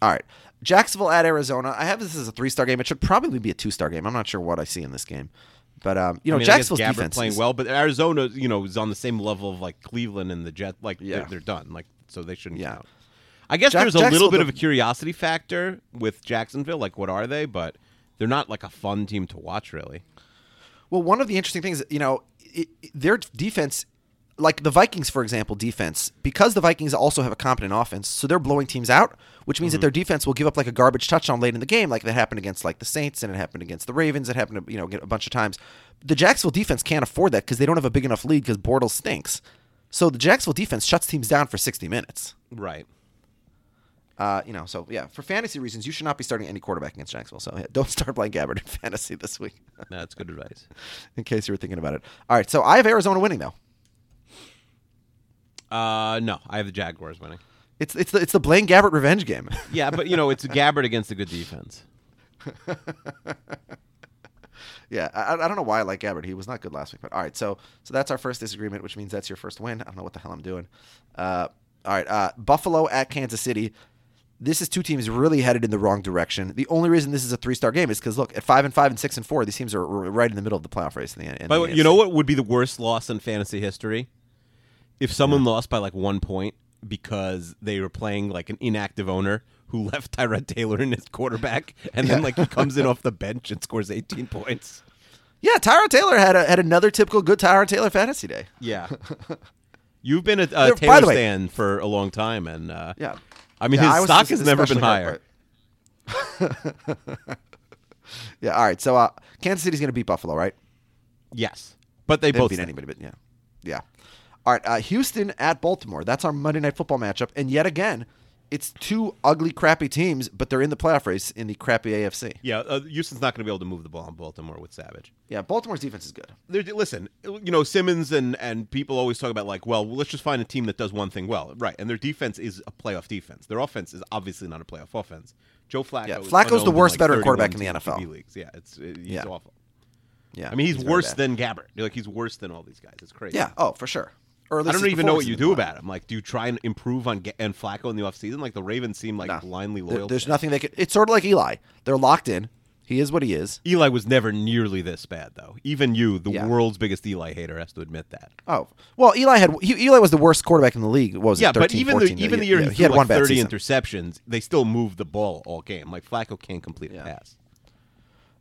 Speaker 1: All right. Jacksonville at Arizona. I have this as a three star game. It should probably be a two star game. I'm not sure what I see in this game. But um, you know,
Speaker 2: I mean, I
Speaker 1: Jacksonville's
Speaker 2: Gabbert
Speaker 1: defense
Speaker 2: playing
Speaker 1: is-
Speaker 2: well, but Arizona, you know, is on the same level of like Cleveland and the Jet. Like
Speaker 1: Yeah.
Speaker 2: they're, they're done. Like so they shouldn't
Speaker 1: Yeah.
Speaker 2: count. I guess
Speaker 1: Jack-
Speaker 2: there's a little bit
Speaker 1: the-
Speaker 2: of a curiosity factor with Jacksonville. Like, what are they? But they're not like a fun team to watch, really.
Speaker 1: Well, one of the interesting things, you know, it, it- their defense, like the Vikings, for example, defense, because the Vikings also have a competent offense, so they're blowing teams out, which means that their defense will give up like a garbage touchdown late in the game, like that happened against like the Saints and it happened against the Ravens. It happened, you know, a bunch of times. The Jacksonville defense can't afford that because they don't have a big enough lead because Bortles stinks. So the Jacksonville defense shuts teams down for 60 minutes.
Speaker 2: Right.
Speaker 1: Uh, you know, so yeah, for fantasy reasons, you should not be starting any quarterback against Jacksonville. So yeah, don't start playing Gabbert in fantasy this week,
Speaker 2: That's good advice.
Speaker 1: in case you were thinking about it. All right, so I have Arizona winning though.
Speaker 2: Uh, no, I have the Jaguars winning.
Speaker 1: It's it's the it's the Blaine Gabbert revenge game.
Speaker 2: Yeah, but you know, it's Gabbert against a good defense.
Speaker 1: yeah, I, I don't know why I like Gabbert. He was not good last week, but all right. So so that's our first disagreement, which means that's your first win. I don't know what the hell I'm doing. Uh, all right, uh, Buffalo at Kansas City. This is two teams really headed in the wrong direction. The only reason this is a three star game is because look at five and five and six and four. These teams are right in the middle of the playoff race. In the, in
Speaker 2: By the way, you know what would be the worst loss in fantasy history? If someone lost by like one point because they were playing like an inactive owner who left Tyrod Taylor in his quarterback, and then like he comes in off the bench and scores 18 points.
Speaker 1: Yeah, Tyrod Taylor had a, had another typical good Tyrod Taylor fantasy day.
Speaker 2: Yeah. You've been a,
Speaker 1: There-
Speaker 2: a
Speaker 1: by
Speaker 2: Taylor
Speaker 1: the way-
Speaker 2: for a long time, and uh,
Speaker 1: Yeah.
Speaker 2: I mean
Speaker 1: Yeah, I
Speaker 2: his
Speaker 1: was
Speaker 2: stock has never been
Speaker 1: especially
Speaker 2: higher.
Speaker 1: hurt by Yeah. All right. So uh, Kansas City's going to beat Buffalo, right?
Speaker 2: Yes, but they
Speaker 1: They haven't
Speaker 2: both
Speaker 1: beat
Speaker 2: stink.
Speaker 1: anybody, but yeah, yeah. All right, uh, Houston at Baltimore. That's our Monday Night Football matchup, and yet again, it's two ugly, crappy teams, but they're in the playoff race in the crappy AFC.
Speaker 2: Yeah, uh, Houston's not going to be able to move the ball on Baltimore with Savage.
Speaker 1: Yeah, Baltimore's defense is good.
Speaker 2: They're, listen, you know Simmons and and people always talk about like, well, let's just find a team that does one thing well, right? And their defense is a playoff defense. Their offense is obviously not a playoff offense. Joe Flacco.
Speaker 1: Yeah, Flacco's the worst
Speaker 2: like, 31
Speaker 1: quarterback in the NFL.
Speaker 2: QB leagues. Yeah, it's it, he's
Speaker 1: Yeah.
Speaker 2: awful.
Speaker 1: Yeah,
Speaker 2: I mean, he's,
Speaker 1: very
Speaker 2: worse than Gabbert. Like he's worse than all these guys. It's crazy.
Speaker 1: Yeah. Oh, for sure. Or
Speaker 2: I don't even know what you do about him. Like, do you try and improve on Ga- and Flacco in the offseason? Like the Ravens seem like blindly
Speaker 1: There-
Speaker 2: loyal.
Speaker 1: there's
Speaker 2: to him.
Speaker 1: nothing they could. It's sort of like Eli. They're locked in. He is what he is.
Speaker 2: Eli was never nearly this bad, though. Even you, the
Speaker 1: Yeah.
Speaker 2: world's biggest Eli hater, has to admit that.
Speaker 1: Oh well, Eli had he, Eli was the worst quarterback in the league. What was
Speaker 2: yeah,
Speaker 1: it, 13,
Speaker 2: but even
Speaker 1: 14?
Speaker 2: the even the year
Speaker 1: yeah,
Speaker 2: he, threw
Speaker 1: had
Speaker 2: like
Speaker 1: one bad
Speaker 2: 30
Speaker 1: season.
Speaker 2: interceptions, they still moved the ball all game. Like Flacco can't complete a
Speaker 1: Yeah.
Speaker 2: pass.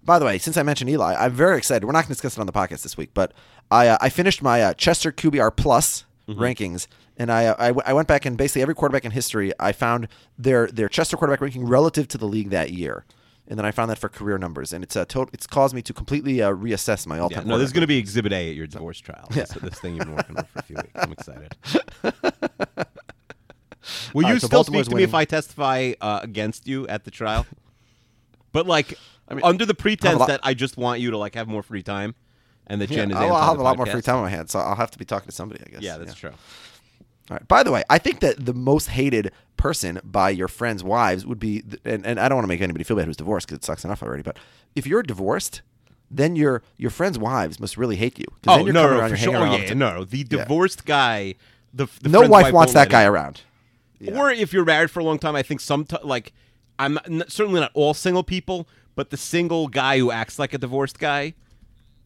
Speaker 1: By the way, since I mentioned Eli, I'm very excited. We're not going to discuss it on the podcast this week, but I uh, I finished my uh, Chester QBR Plus rankings, and I, I I went back and basically every quarterback in history I found their their Chester quarterback ranking relative to the league that year. And then I found that for career numbers, and it's a total. It's caused me to completely uh, reassess my all-time.
Speaker 2: no, this is going to be Exhibit A at your divorce trial. This, this thing you've been working on for a few weeks. I'm excited. Will
Speaker 1: All
Speaker 2: you
Speaker 1: right, so
Speaker 2: still
Speaker 1: Baltimore's
Speaker 2: speak to me if. I testify uh, against you at the trial? But like under the pretense
Speaker 1: lot-
Speaker 2: that I just want you to like have more free time, and that
Speaker 1: Yeah,
Speaker 2: Jen is.
Speaker 1: I'll, I'll have a lot more free time on my hands, so I'll have to be talking to somebody. I guess.
Speaker 2: Yeah, that's true.
Speaker 1: All right. By the way, I think that the most hated person by your friends' wives would be, and, and I don't want to make anybody feel bad who's divorced because it sucks enough already. But if you're divorced, then your your friends' wives must really hate you.
Speaker 2: Oh
Speaker 1: then you're
Speaker 2: no, no, for sure. Oh yeah,
Speaker 1: to-
Speaker 2: no, the
Speaker 1: Yeah.
Speaker 2: divorced guy. The, the
Speaker 1: no
Speaker 2: friend's
Speaker 1: wife wants that guy
Speaker 2: him-
Speaker 1: around.
Speaker 2: Or if you're married for a long time, I think some like I'm not, certainly not all single people, but the single guy who acts like a divorced guy,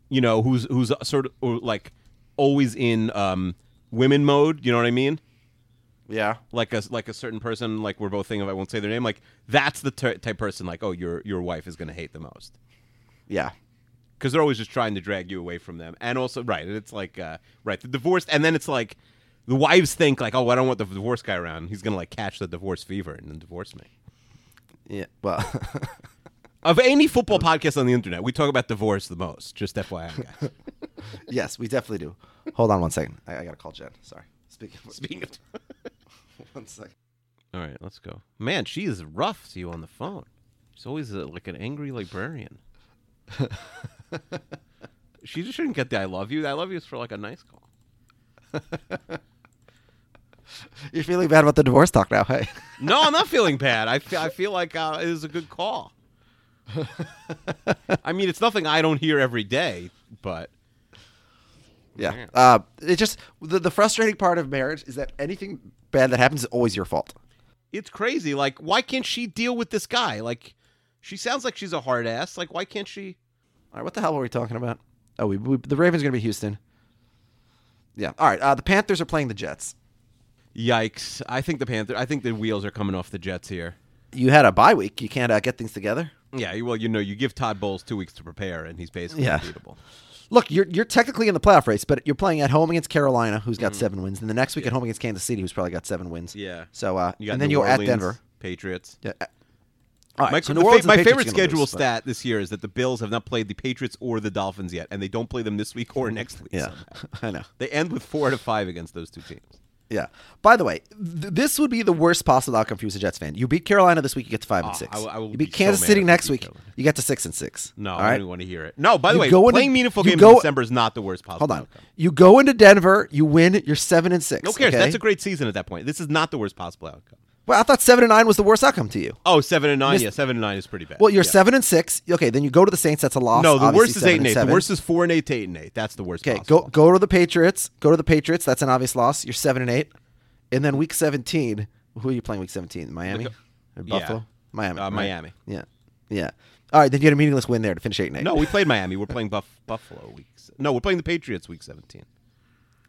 Speaker 2: you know, who's who's sort of or like always in um, women mode. You know what I mean?
Speaker 1: Yeah.
Speaker 2: Like a like a certain person, like we're both thinking of. I won't say their name. Like that's the ty- type person. Like, oh, your your wife is going to hate the most
Speaker 1: Yeah.
Speaker 2: because they're always just trying to drag you away from them. And also, right, and it's like uh, right the divorced, and then it's like the wives think like, oh, I don't want the divorce guy around. He's going to like catch the divorce fever and then divorce me.
Speaker 1: Yeah. Well.
Speaker 2: Of any football podcast on the internet, we talk about divorce the most. Just FYI, guys.
Speaker 1: yes, we definitely do. Hold on one second. I, I gotta call Jen. Sorry. Speaking. Of,
Speaker 2: Speaking of,
Speaker 1: one second.
Speaker 2: all right, let's go. Man, she is rough to you on the phone. She's always uh like an angry librarian. she just shouldn't get the "I love you." "I love you" is for like a nice call.
Speaker 1: You're feeling bad about the divorce talk now, hey?
Speaker 2: No, I'm not feeling bad. I feel, I feel like uh, was a good call. I mean, it's nothing I don't hear every day, but
Speaker 1: Yeah. Uh, it just the, the frustrating part of marriage is that anything bad that happens is always your fault.
Speaker 2: it's crazy. Like, why can't she deal with this guy? Like, she sounds like she's a hard ass. Like, why can't she?
Speaker 1: All right, what the hell were we talking about? Oh, we, we the Ravens are going to be Houston. Yeah. All right. Uh, the Panthers are playing the Jets.
Speaker 2: Yikes! I think the Panther. I think the wheels are coming off the Jets here.
Speaker 1: You had a bye week. You can't uh, get things together.
Speaker 2: Yeah, well, you know, you give Todd Bowles two weeks to prepare, and he's basically
Speaker 1: Yeah.
Speaker 2: unbeatable.
Speaker 1: Look, you're you're technically in the playoff race, but you're playing at home against Carolina, who's got seven wins, and the next week at home against Kansas City, who's probably got seven wins.
Speaker 2: Mm. Yeah.
Speaker 1: So uh,
Speaker 2: You
Speaker 1: and then
Speaker 2: New
Speaker 1: you go at Denver.
Speaker 2: Patriots.
Speaker 1: Yeah. uh, All right.
Speaker 2: My,
Speaker 1: so
Speaker 2: fa- my favorite
Speaker 1: Patriots are gonna
Speaker 2: schedule
Speaker 1: lose, but-
Speaker 2: stat this year is that the Bills have not played the Patriots or the Dolphins yet, and they don't play them this week or next week.
Speaker 1: Yeah,
Speaker 2: somehow.
Speaker 1: I know.
Speaker 2: They end with four to five against those two teams.
Speaker 1: Yeah. By the way, th- this would be the worst possible outcome for you as a Jets fan. You beat Carolina this week, you get to five and ah, six.
Speaker 2: I I will
Speaker 1: you
Speaker 2: be
Speaker 1: beat
Speaker 2: so
Speaker 1: Kansas
Speaker 2: mad
Speaker 1: City next week,
Speaker 2: Carolina.
Speaker 1: you get to six and six.
Speaker 2: No,
Speaker 1: All
Speaker 2: I
Speaker 1: right?
Speaker 2: don't even want to hear it. No, by the
Speaker 1: You
Speaker 2: way,
Speaker 1: go into-
Speaker 2: playing meaningful
Speaker 1: you
Speaker 2: games
Speaker 1: go-
Speaker 2: in December is not the worst possible
Speaker 1: Hold on.
Speaker 2: outcome.
Speaker 1: You go into Denver, you win, you're seven and six.
Speaker 2: No cares.
Speaker 1: okay?
Speaker 2: That's a great season at that point. This is not the worst possible outcome.
Speaker 1: Well, I thought seven and nine was the worst outcome to you.
Speaker 2: Oh, seven and nine.
Speaker 1: Missed-
Speaker 2: yeah, seven and nine is pretty bad.
Speaker 1: Well, you're
Speaker 2: Yeah.
Speaker 1: seven and six. Okay, then you go to the Saints. That's a loss.
Speaker 2: No, the worst is eight and eight.
Speaker 1: seven.
Speaker 2: The worst is four and eight to eight and eight. That's the worst.
Speaker 1: Okay,
Speaker 2: possible.
Speaker 1: go go to the Patriots. Go to the Patriots. That's an obvious loss. You're seven and eight, and then week seventeen. Who are you playing week seventeen? Miami or
Speaker 2: yeah.
Speaker 1: Buffalo? Miami.
Speaker 2: Uh,
Speaker 1: right?
Speaker 2: Miami.
Speaker 1: Yeah, yeah. All right, then you had a meaningless win there to finish eight and eight.
Speaker 2: No, we played Miami. We're playing Buff- Buffalo weeks. No, we're playing the Patriots week seventeen.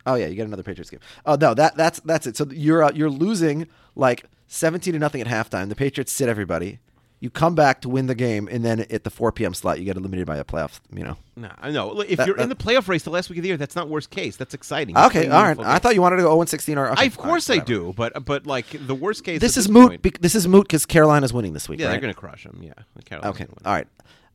Speaker 1: Oh yeah, you get another Patriots game. Oh no, that that's that's it. So you're uh, you're losing like seventeen to nothing at halftime. The Patriots sit everybody. You come back to win the game, and then at the 4 p.m. slot, you get eliminated by a playoff. You know.
Speaker 2: No, I know. If
Speaker 1: That-
Speaker 2: you're in the playoff race the last week of the year, that's not worst case. That's exciting.
Speaker 1: Okay, all right. I thought you wanted to go 0 and 16 or. Okay,
Speaker 2: I, of course
Speaker 1: all
Speaker 2: I do, but but like the worst case.
Speaker 1: This is
Speaker 2: this
Speaker 1: moot. bec- this is moot because Carolina's winning this week.
Speaker 2: yeah,
Speaker 1: right?
Speaker 2: they're going to crush them. Yeah. Carolina's
Speaker 1: Okay. All right.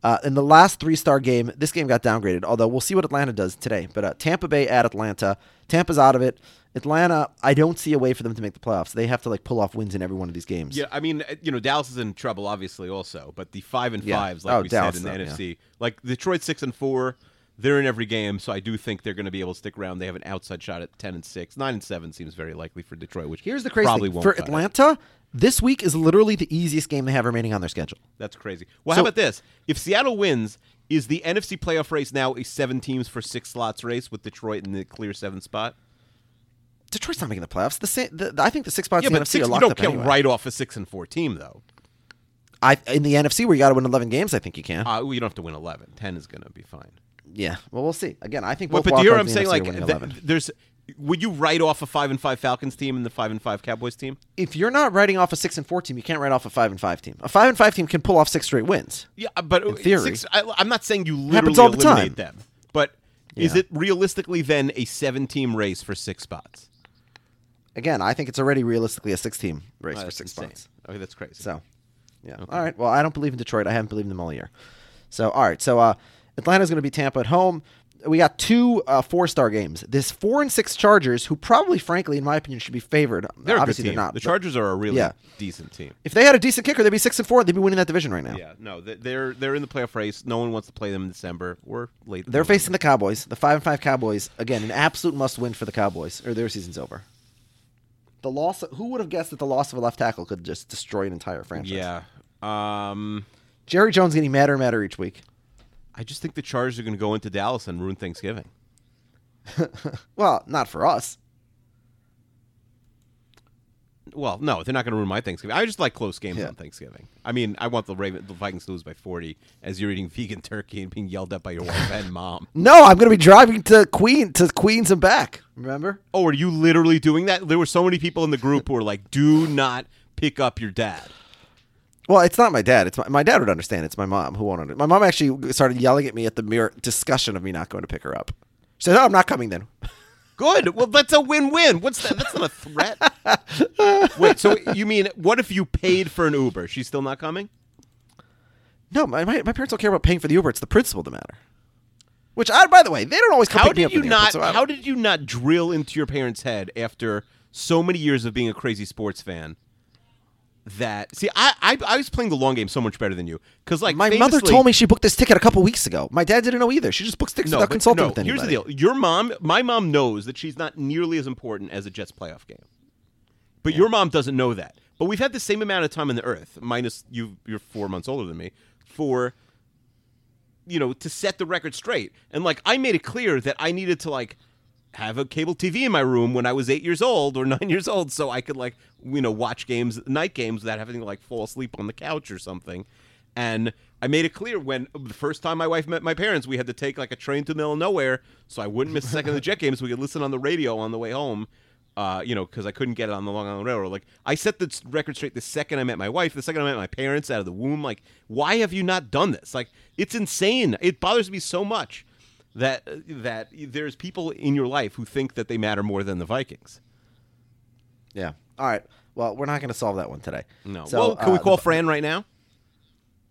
Speaker 1: Uh, in the last three star game, this game got downgraded, although we'll see what Atlanta does today. But uh, Tampa Bay at Atlanta. Tampa's out of it. Atlanta, I don't see a way for them to make the playoffs. They have to like pull off wins in every one of these games.
Speaker 2: Yeah, I mean, uh, you know, Dallas is in trouble, obviously, also. But the five and
Speaker 1: Yeah.
Speaker 2: fives, like
Speaker 1: Oh,
Speaker 2: we
Speaker 1: Dallas
Speaker 2: said in the
Speaker 1: though,
Speaker 2: NFC, like Detroit six and four, they're in every game. So I do think they're going to be able to stick around. They have an outside shot at ten and six. Nine and seven seems very likely for Detroit. Which
Speaker 1: Here's the crazy
Speaker 2: probably
Speaker 1: thing. For
Speaker 2: Atlanta. it.
Speaker 1: This week is literally the easiest game they have remaining on their schedule.
Speaker 2: That's crazy. Well,
Speaker 1: So-
Speaker 2: how about this? If Seattle wins, is the NFC playoff race now a seven teams for six slots race with Detroit in the clear seven spot?
Speaker 1: Detroit's not making the playoffs. The, sa- the I think the six spots
Speaker 2: yeah,
Speaker 1: in the
Speaker 2: but
Speaker 1: NFC
Speaker 2: six,
Speaker 1: are
Speaker 2: you don't get
Speaker 1: anyway.
Speaker 2: right off a six and four team though.
Speaker 1: I in the NFC where you got to win 11 games, I think you can.
Speaker 2: Uh, well, you don't have to win eleven. Ten is going to be fine.
Speaker 1: yeah. Well, we'll see. Again, I think both
Speaker 2: but
Speaker 1: wild
Speaker 2: do you hear I'm
Speaker 1: the
Speaker 2: saying? Like, th- there's, would you write off a five and five Falcons team and the five and five Cowboys team?
Speaker 1: if you're not writing off a six and four team, you can't write off a five and five team. A five and five team can pull off six straight wins.
Speaker 2: Yeah, but
Speaker 1: In theory.
Speaker 2: six, I, I'm not saying you literally
Speaker 1: all the
Speaker 2: eliminate
Speaker 1: time.
Speaker 2: them. But is it realistically then a seven team race for six spots?
Speaker 1: again, I think it's already realistically a six-team race
Speaker 2: Oh,
Speaker 1: for six
Speaker 2: insane.
Speaker 1: spots.
Speaker 2: Okay, that's crazy.
Speaker 1: So, yeah. All right. Well, I don't believe in Detroit. I haven't believed in them all year. So, all right. So, uh, Atlanta's going to be Tampa at home. We got two uh, four-star games. This four and six Chargers, who probably, frankly, in my opinion, should be favored.
Speaker 2: they're
Speaker 1: Obviously,
Speaker 2: a good team.
Speaker 1: they're not.
Speaker 2: The Chargers are a really
Speaker 1: Yeah.
Speaker 2: decent team.
Speaker 1: If they had a decent kicker, they'd be six and four. They'd be winning that division right now.
Speaker 2: Yeah, no, they're they're in the playoff race. No one wants to play them in December or late.
Speaker 1: They're facing the Cowboys, the five and five Cowboys. Again, an absolute must-win for the Cowboys, or their season's over. The loss. Who would have guessed that the loss of a left tackle could just destroy an entire franchise?
Speaker 2: Yeah. Um,
Speaker 1: Jerry Jones getting madder and madder each week.
Speaker 2: I just think the Chargers are going to go into Dallas and ruin Thanksgiving.
Speaker 1: Well, not for us.
Speaker 2: Well, no, they're not going to ruin my Thanksgiving. I just like close games
Speaker 1: Yeah.
Speaker 2: on Thanksgiving. I mean, I want the Raven, the Vikings to lose by forty as you're eating vegan turkey and being yelled at by your wife and mom.
Speaker 1: No, I'm going to be driving to Queen to Queens and back. Remember?
Speaker 2: Oh, are you literally doing that? There were so many people in the group who were like, "Do not pick up your dad."
Speaker 1: Well, it's not my dad. It's my, my dad would understand. It's my mom who won't. Under- my mom actually started yelling at me at the mere discussion of me not going to pick her up. She said, "No, I'm not coming then."
Speaker 2: Good. Well, that's a win-win. What's that? That's not a threat. Wait. So you mean what if you paid for an Uber? She's still not coming?
Speaker 1: No, my, my, my parents don't care about paying for the Uber. It's the principle that matter. Which, I, by the way, they don't always come
Speaker 2: How
Speaker 1: pick me
Speaker 2: did
Speaker 1: up
Speaker 2: you
Speaker 1: in the airport, so
Speaker 2: How did you not drill into your parents' head after so many years of being a crazy sports fan? That see, I I, I was playing the long game so much better than you because like
Speaker 1: my mother told me she booked this ticket a couple weeks ago. My dad didn't know either. She just booked tickets
Speaker 2: No,
Speaker 1: without consulting
Speaker 2: no,
Speaker 1: with anybody.
Speaker 2: here's the deal. Your mom, my mom knows that she's not nearly as important as a Jets playoff game. But your mom doesn't know that. But we've had the same amount of time on the earth, minus you you're four months older than me, for you know, to set the record straight. And like I made it clear that I needed to like have a cable TV in my room when I was eight years old or nine years old, so I could like you know watch games, night games, without having to like fall asleep on the couch or something. And I made it clear when the first time my wife met my parents, we had to take like a train to the middle of nowhere, so I wouldn't miss a second of the Jet games. so we could listen on the radio on the way home. Uh, you know, because I couldn't get it on the Long Island Railroad. Like I set the record straight the second I met my wife, the second I met my parents out of the womb. Like, why have you not done this? Like, it's insane. It bothers me so much that that there's people in your life who think that they matter more than the Vikings.
Speaker 1: yeah. All right. Well, we're not going to solve that one today.
Speaker 2: No.
Speaker 1: So,
Speaker 2: well, can we
Speaker 1: uh,
Speaker 2: call
Speaker 1: the-
Speaker 2: Fran right now?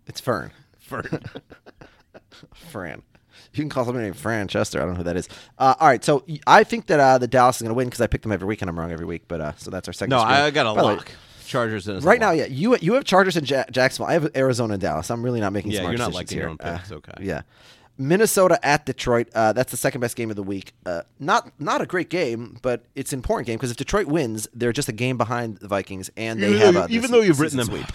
Speaker 1: It's Fern.
Speaker 2: Fern.
Speaker 1: Fran. You can call somebody named Fran Chester. I don't know who that is. Uh, all right. So I think that uh, the Dallas is going to win because I pick them every week and I'm wrong every week. But uh, so that's our second.
Speaker 2: no,
Speaker 1: screen.
Speaker 2: I got a
Speaker 1: By way,
Speaker 2: lock. Chargers in
Speaker 1: Right now, yeah, you you have Chargers in ja- Jacksonville. I have Arizona and Dallas. I'm really not making
Speaker 2: Yeah,
Speaker 1: smart
Speaker 2: you're not
Speaker 1: decisions
Speaker 2: liking your
Speaker 1: here.
Speaker 2: own picks,
Speaker 1: Uh,
Speaker 2: okay.
Speaker 1: Yeah, Minnesota at Detroit. Uh, that's the second best game of the week. Uh, not not a great game, but it's an important game because if Detroit wins, they're just a game behind the Vikings, and they
Speaker 2: Even
Speaker 1: have a
Speaker 2: even though you've written them
Speaker 1: sweep.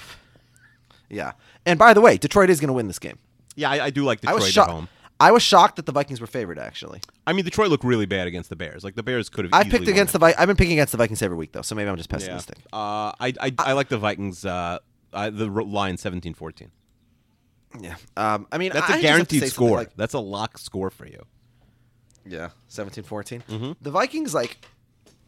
Speaker 1: Yeah, and by the way, Detroit is going to win this game.
Speaker 2: Yeah, I, I do like
Speaker 1: I
Speaker 2: Detroit
Speaker 1: was
Speaker 2: at home.
Speaker 1: I was shocked that the Vikings were favored. Actually,
Speaker 2: I mean, Detroit looked really bad against the Bears. Like the Bears could have.
Speaker 1: I picked against the Vi- I've been picking against the Vikings every week though, so maybe I'm just
Speaker 2: Yeah.
Speaker 1: pessimistic.
Speaker 2: Uh, I, I I like the Vikings. Uh, uh, the line 17-14.
Speaker 1: Yeah, um, I mean
Speaker 2: That's
Speaker 1: I-
Speaker 2: a
Speaker 1: just have to
Speaker 2: guaranteed score.
Speaker 1: like-
Speaker 2: That's a lock score for you.
Speaker 1: Yeah, 17-14.
Speaker 2: Mm-hmm.
Speaker 1: The Vikings like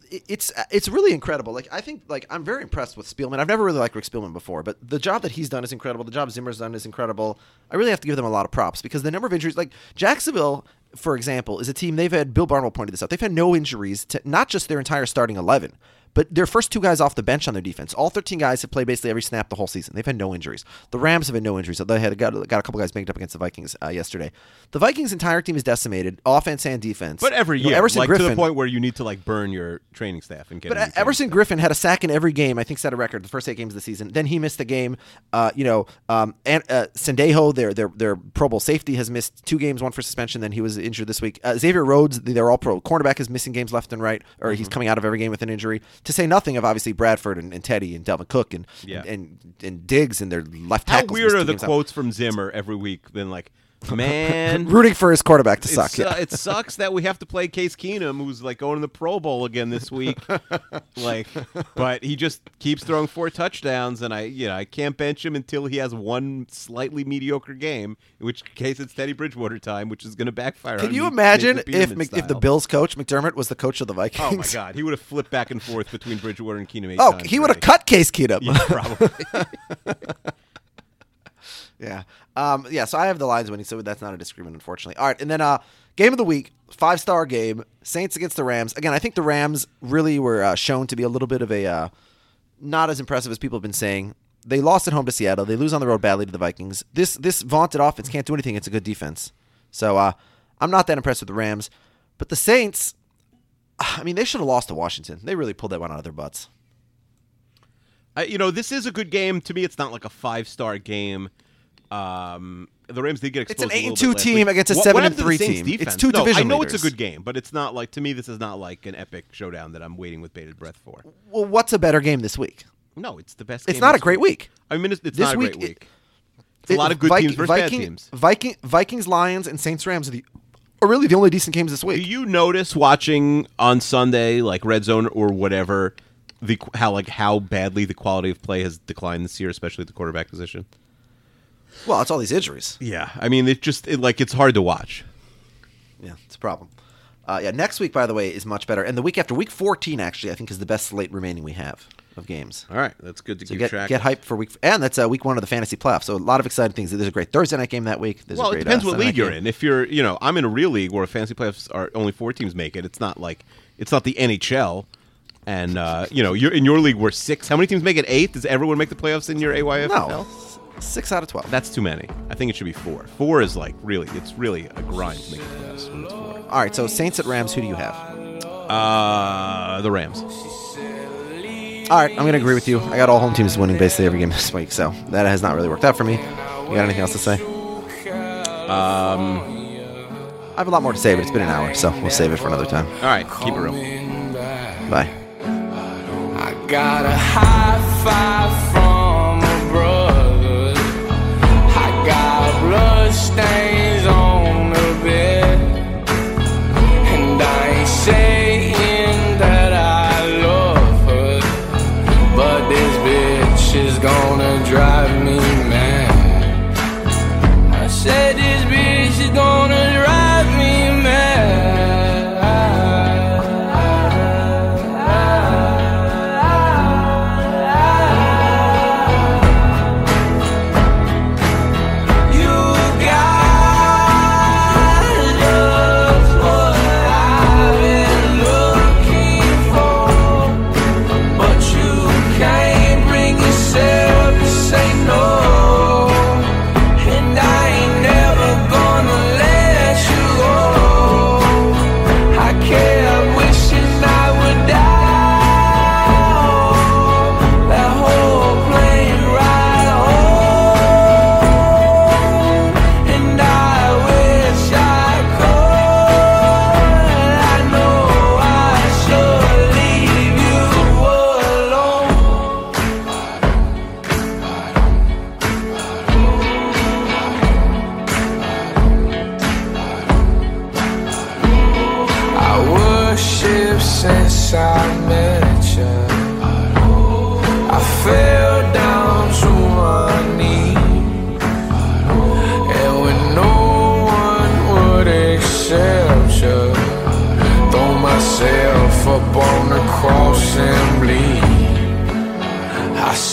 Speaker 1: it's it's really incredible. Like I think like I'm very impressed with Spielman. I've never really liked Rick Spielman before, but the job that he's done is incredible. The job Zimmer's done is incredible. I really have to give them a lot of props because the number of injuries like Jacksonville for example, is a team they've had. Bill Barnwell pointed this out. They've had no injuries to not just their entire starting eleven, but their first two guys off the bench on their defense. All thirteen guys have played basically every snap the whole season. They've had no injuries. The Rams have had no injuries. Although they had got, got a couple guys banged up against the Vikings uh, yesterday. The Vikings' entire team is decimated, offense and defense.
Speaker 2: But every
Speaker 1: You know,
Speaker 2: year,
Speaker 1: Everson
Speaker 2: like
Speaker 1: Griffin,
Speaker 2: to the point where you need to like burn your training staff and get.
Speaker 1: but
Speaker 2: a
Speaker 1: Everson
Speaker 2: staff.
Speaker 1: Griffin had a sack in every game. I think set a record the first eight games of the season. Then he missed the game. Uh, you know, um, and uh, Sendejo, their their their Pro Bowl safety, has missed two games, one for suspension. Then he was injured this week. Uh, Xavier Rhodes, they're all pro. Cornerback is missing games left and right, or
Speaker 2: Mm-hmm.
Speaker 1: he's coming out of every game with an injury. To say nothing of obviously Bradford and, and Teddy and Dalvin Cook and,
Speaker 2: Yeah.
Speaker 1: and, and and Diggs and their left
Speaker 2: How
Speaker 1: tackles.
Speaker 2: weird are the
Speaker 1: games out.
Speaker 2: quotes from Zimmer every week? Been like, man,
Speaker 1: Rooting for his quarterback to suck.
Speaker 2: su-
Speaker 1: Yeah.
Speaker 2: it sucks that we have to play Case Keenum, who's like going to the Pro Bowl again this week. like, but he just keeps throwing four touchdowns, and I, you know, I can't bench him until he has one slightly mediocre game. In which case, it's Teddy Bridgewater time, which is going to backfire.
Speaker 1: Can you
Speaker 2: me,
Speaker 1: imagine if Mc, if the. Bills coach McDermott was the coach of the Vikings?
Speaker 2: Oh my God, he would have flipped back and forth between Bridgewater and Keenum.
Speaker 1: oh, he would have cut Case Keenum.
Speaker 2: Yeah, probably.
Speaker 1: Yeah. Um, yeah, so I have the Lions winning, so that's not a disagreement, unfortunately. All right, and then uh, game of the week, five star game, Saints against the Rams. Again, I think the Rams really were uh, shown to be a little bit of a uh, not as impressive as people have been saying. They lost at home to Seattle. They lose on the road badly to the Vikings. This this vaunted offense can't do anything. It's a good defense. So uh, I'm not that impressed with the Rams. But the Saints, I mean, they should have lost to Washington. They really pulled that one out of their butts.
Speaker 2: You know, this is a good game. To me, it's not like a five star game. Um, the Rams did get exposed.
Speaker 1: It's
Speaker 2: an
Speaker 1: eight and two team
Speaker 2: week.
Speaker 1: against a
Speaker 2: What-
Speaker 1: seven
Speaker 2: what
Speaker 1: and
Speaker 2: happened to the
Speaker 1: three team. It's two
Speaker 2: no,
Speaker 1: division
Speaker 2: I know it's a good game, but it's not like to me. This is not like an epic showdown that I'm waiting with bated breath for.
Speaker 1: Well, what's a better game this week?
Speaker 2: No, it's the best.
Speaker 1: It's not a great week.
Speaker 2: I mean, it's, it's
Speaker 1: This
Speaker 2: not a
Speaker 1: week,
Speaker 2: great
Speaker 1: it-
Speaker 2: week. It's a lot of good
Speaker 1: Viking-
Speaker 2: teams versus
Speaker 1: Viking,
Speaker 2: bad teams.
Speaker 1: Viking, Vikings, Lions, and Saints Rams are the are really the only decent games this week.
Speaker 2: Do you notice watching on Sunday, like Red Zone or whatever, the how like how badly the quality of play has declined this year, especially at the quarterback position?
Speaker 1: Well, it's all these injuries.
Speaker 2: Yeah, I mean, it just it, like it's hard to watch.
Speaker 1: Yeah, it's a problem. Uh, yeah, next week, by the way, is much better, and the week after, week 14, actually, I think is the best slate remaining we have of games.
Speaker 2: All right, that's good to
Speaker 1: So
Speaker 2: keep
Speaker 1: get
Speaker 2: track.
Speaker 1: get hyped for week, and that's uh, week one of the fantasy playoffs. So a lot of exciting things. There's a great Thursday night game that week. There's
Speaker 2: Well,
Speaker 1: a
Speaker 2: it depends
Speaker 1: uh,
Speaker 2: what league you're
Speaker 1: game.
Speaker 2: in. If you're, you know, I'm in a real league where fantasy playoffs are only four teams make it. It's not like it's not the NHL, and uh, you know, you're in your league where six. How many teams make it? Eight. Does everyone make the playoffs in your AYFL?
Speaker 1: No, six out of twelve.
Speaker 2: That's too many. I think it should be four. Four is like really, it's really a grind to make the playoffs. When it's four.
Speaker 1: All right, so Saints at Rams. Who do you have?
Speaker 2: Uh, the Rams.
Speaker 1: All right, I'm going to agree with you. I got all home teams winning basically every game this week, so that has not really worked out for me. You got anything else to say? Um, I have a lot more to say, but it's been an hour, so we'll save it for another time.
Speaker 2: All right, keep it real.
Speaker 1: Bye.
Speaker 3: Blood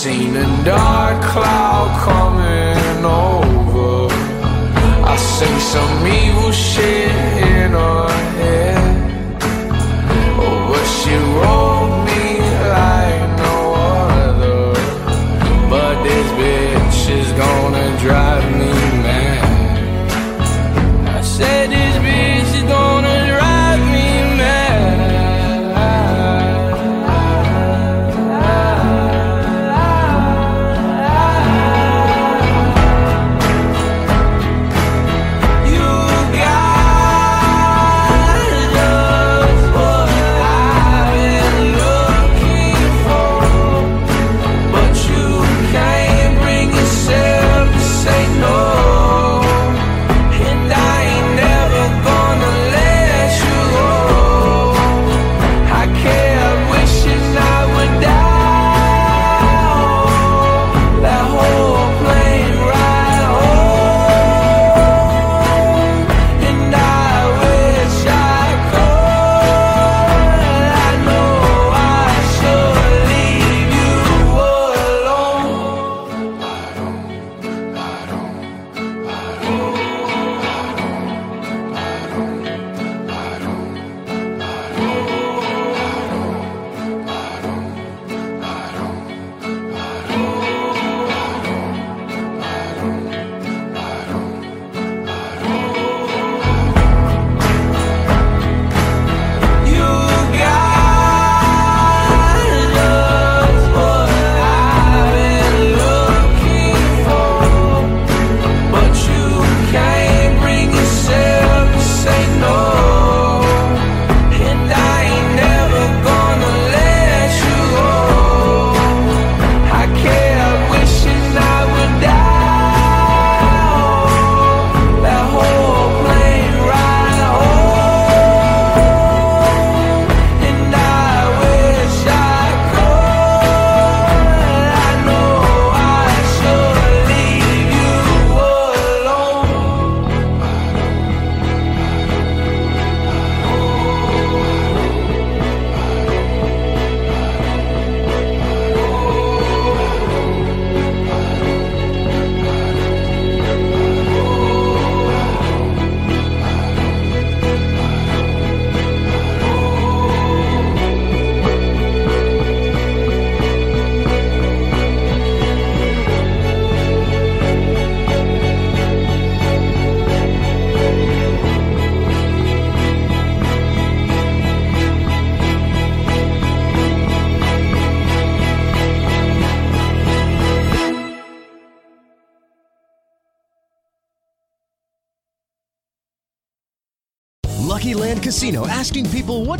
Speaker 3: seen a dark cloud coming over. I see some evil shit in her head. Oh, but she wrote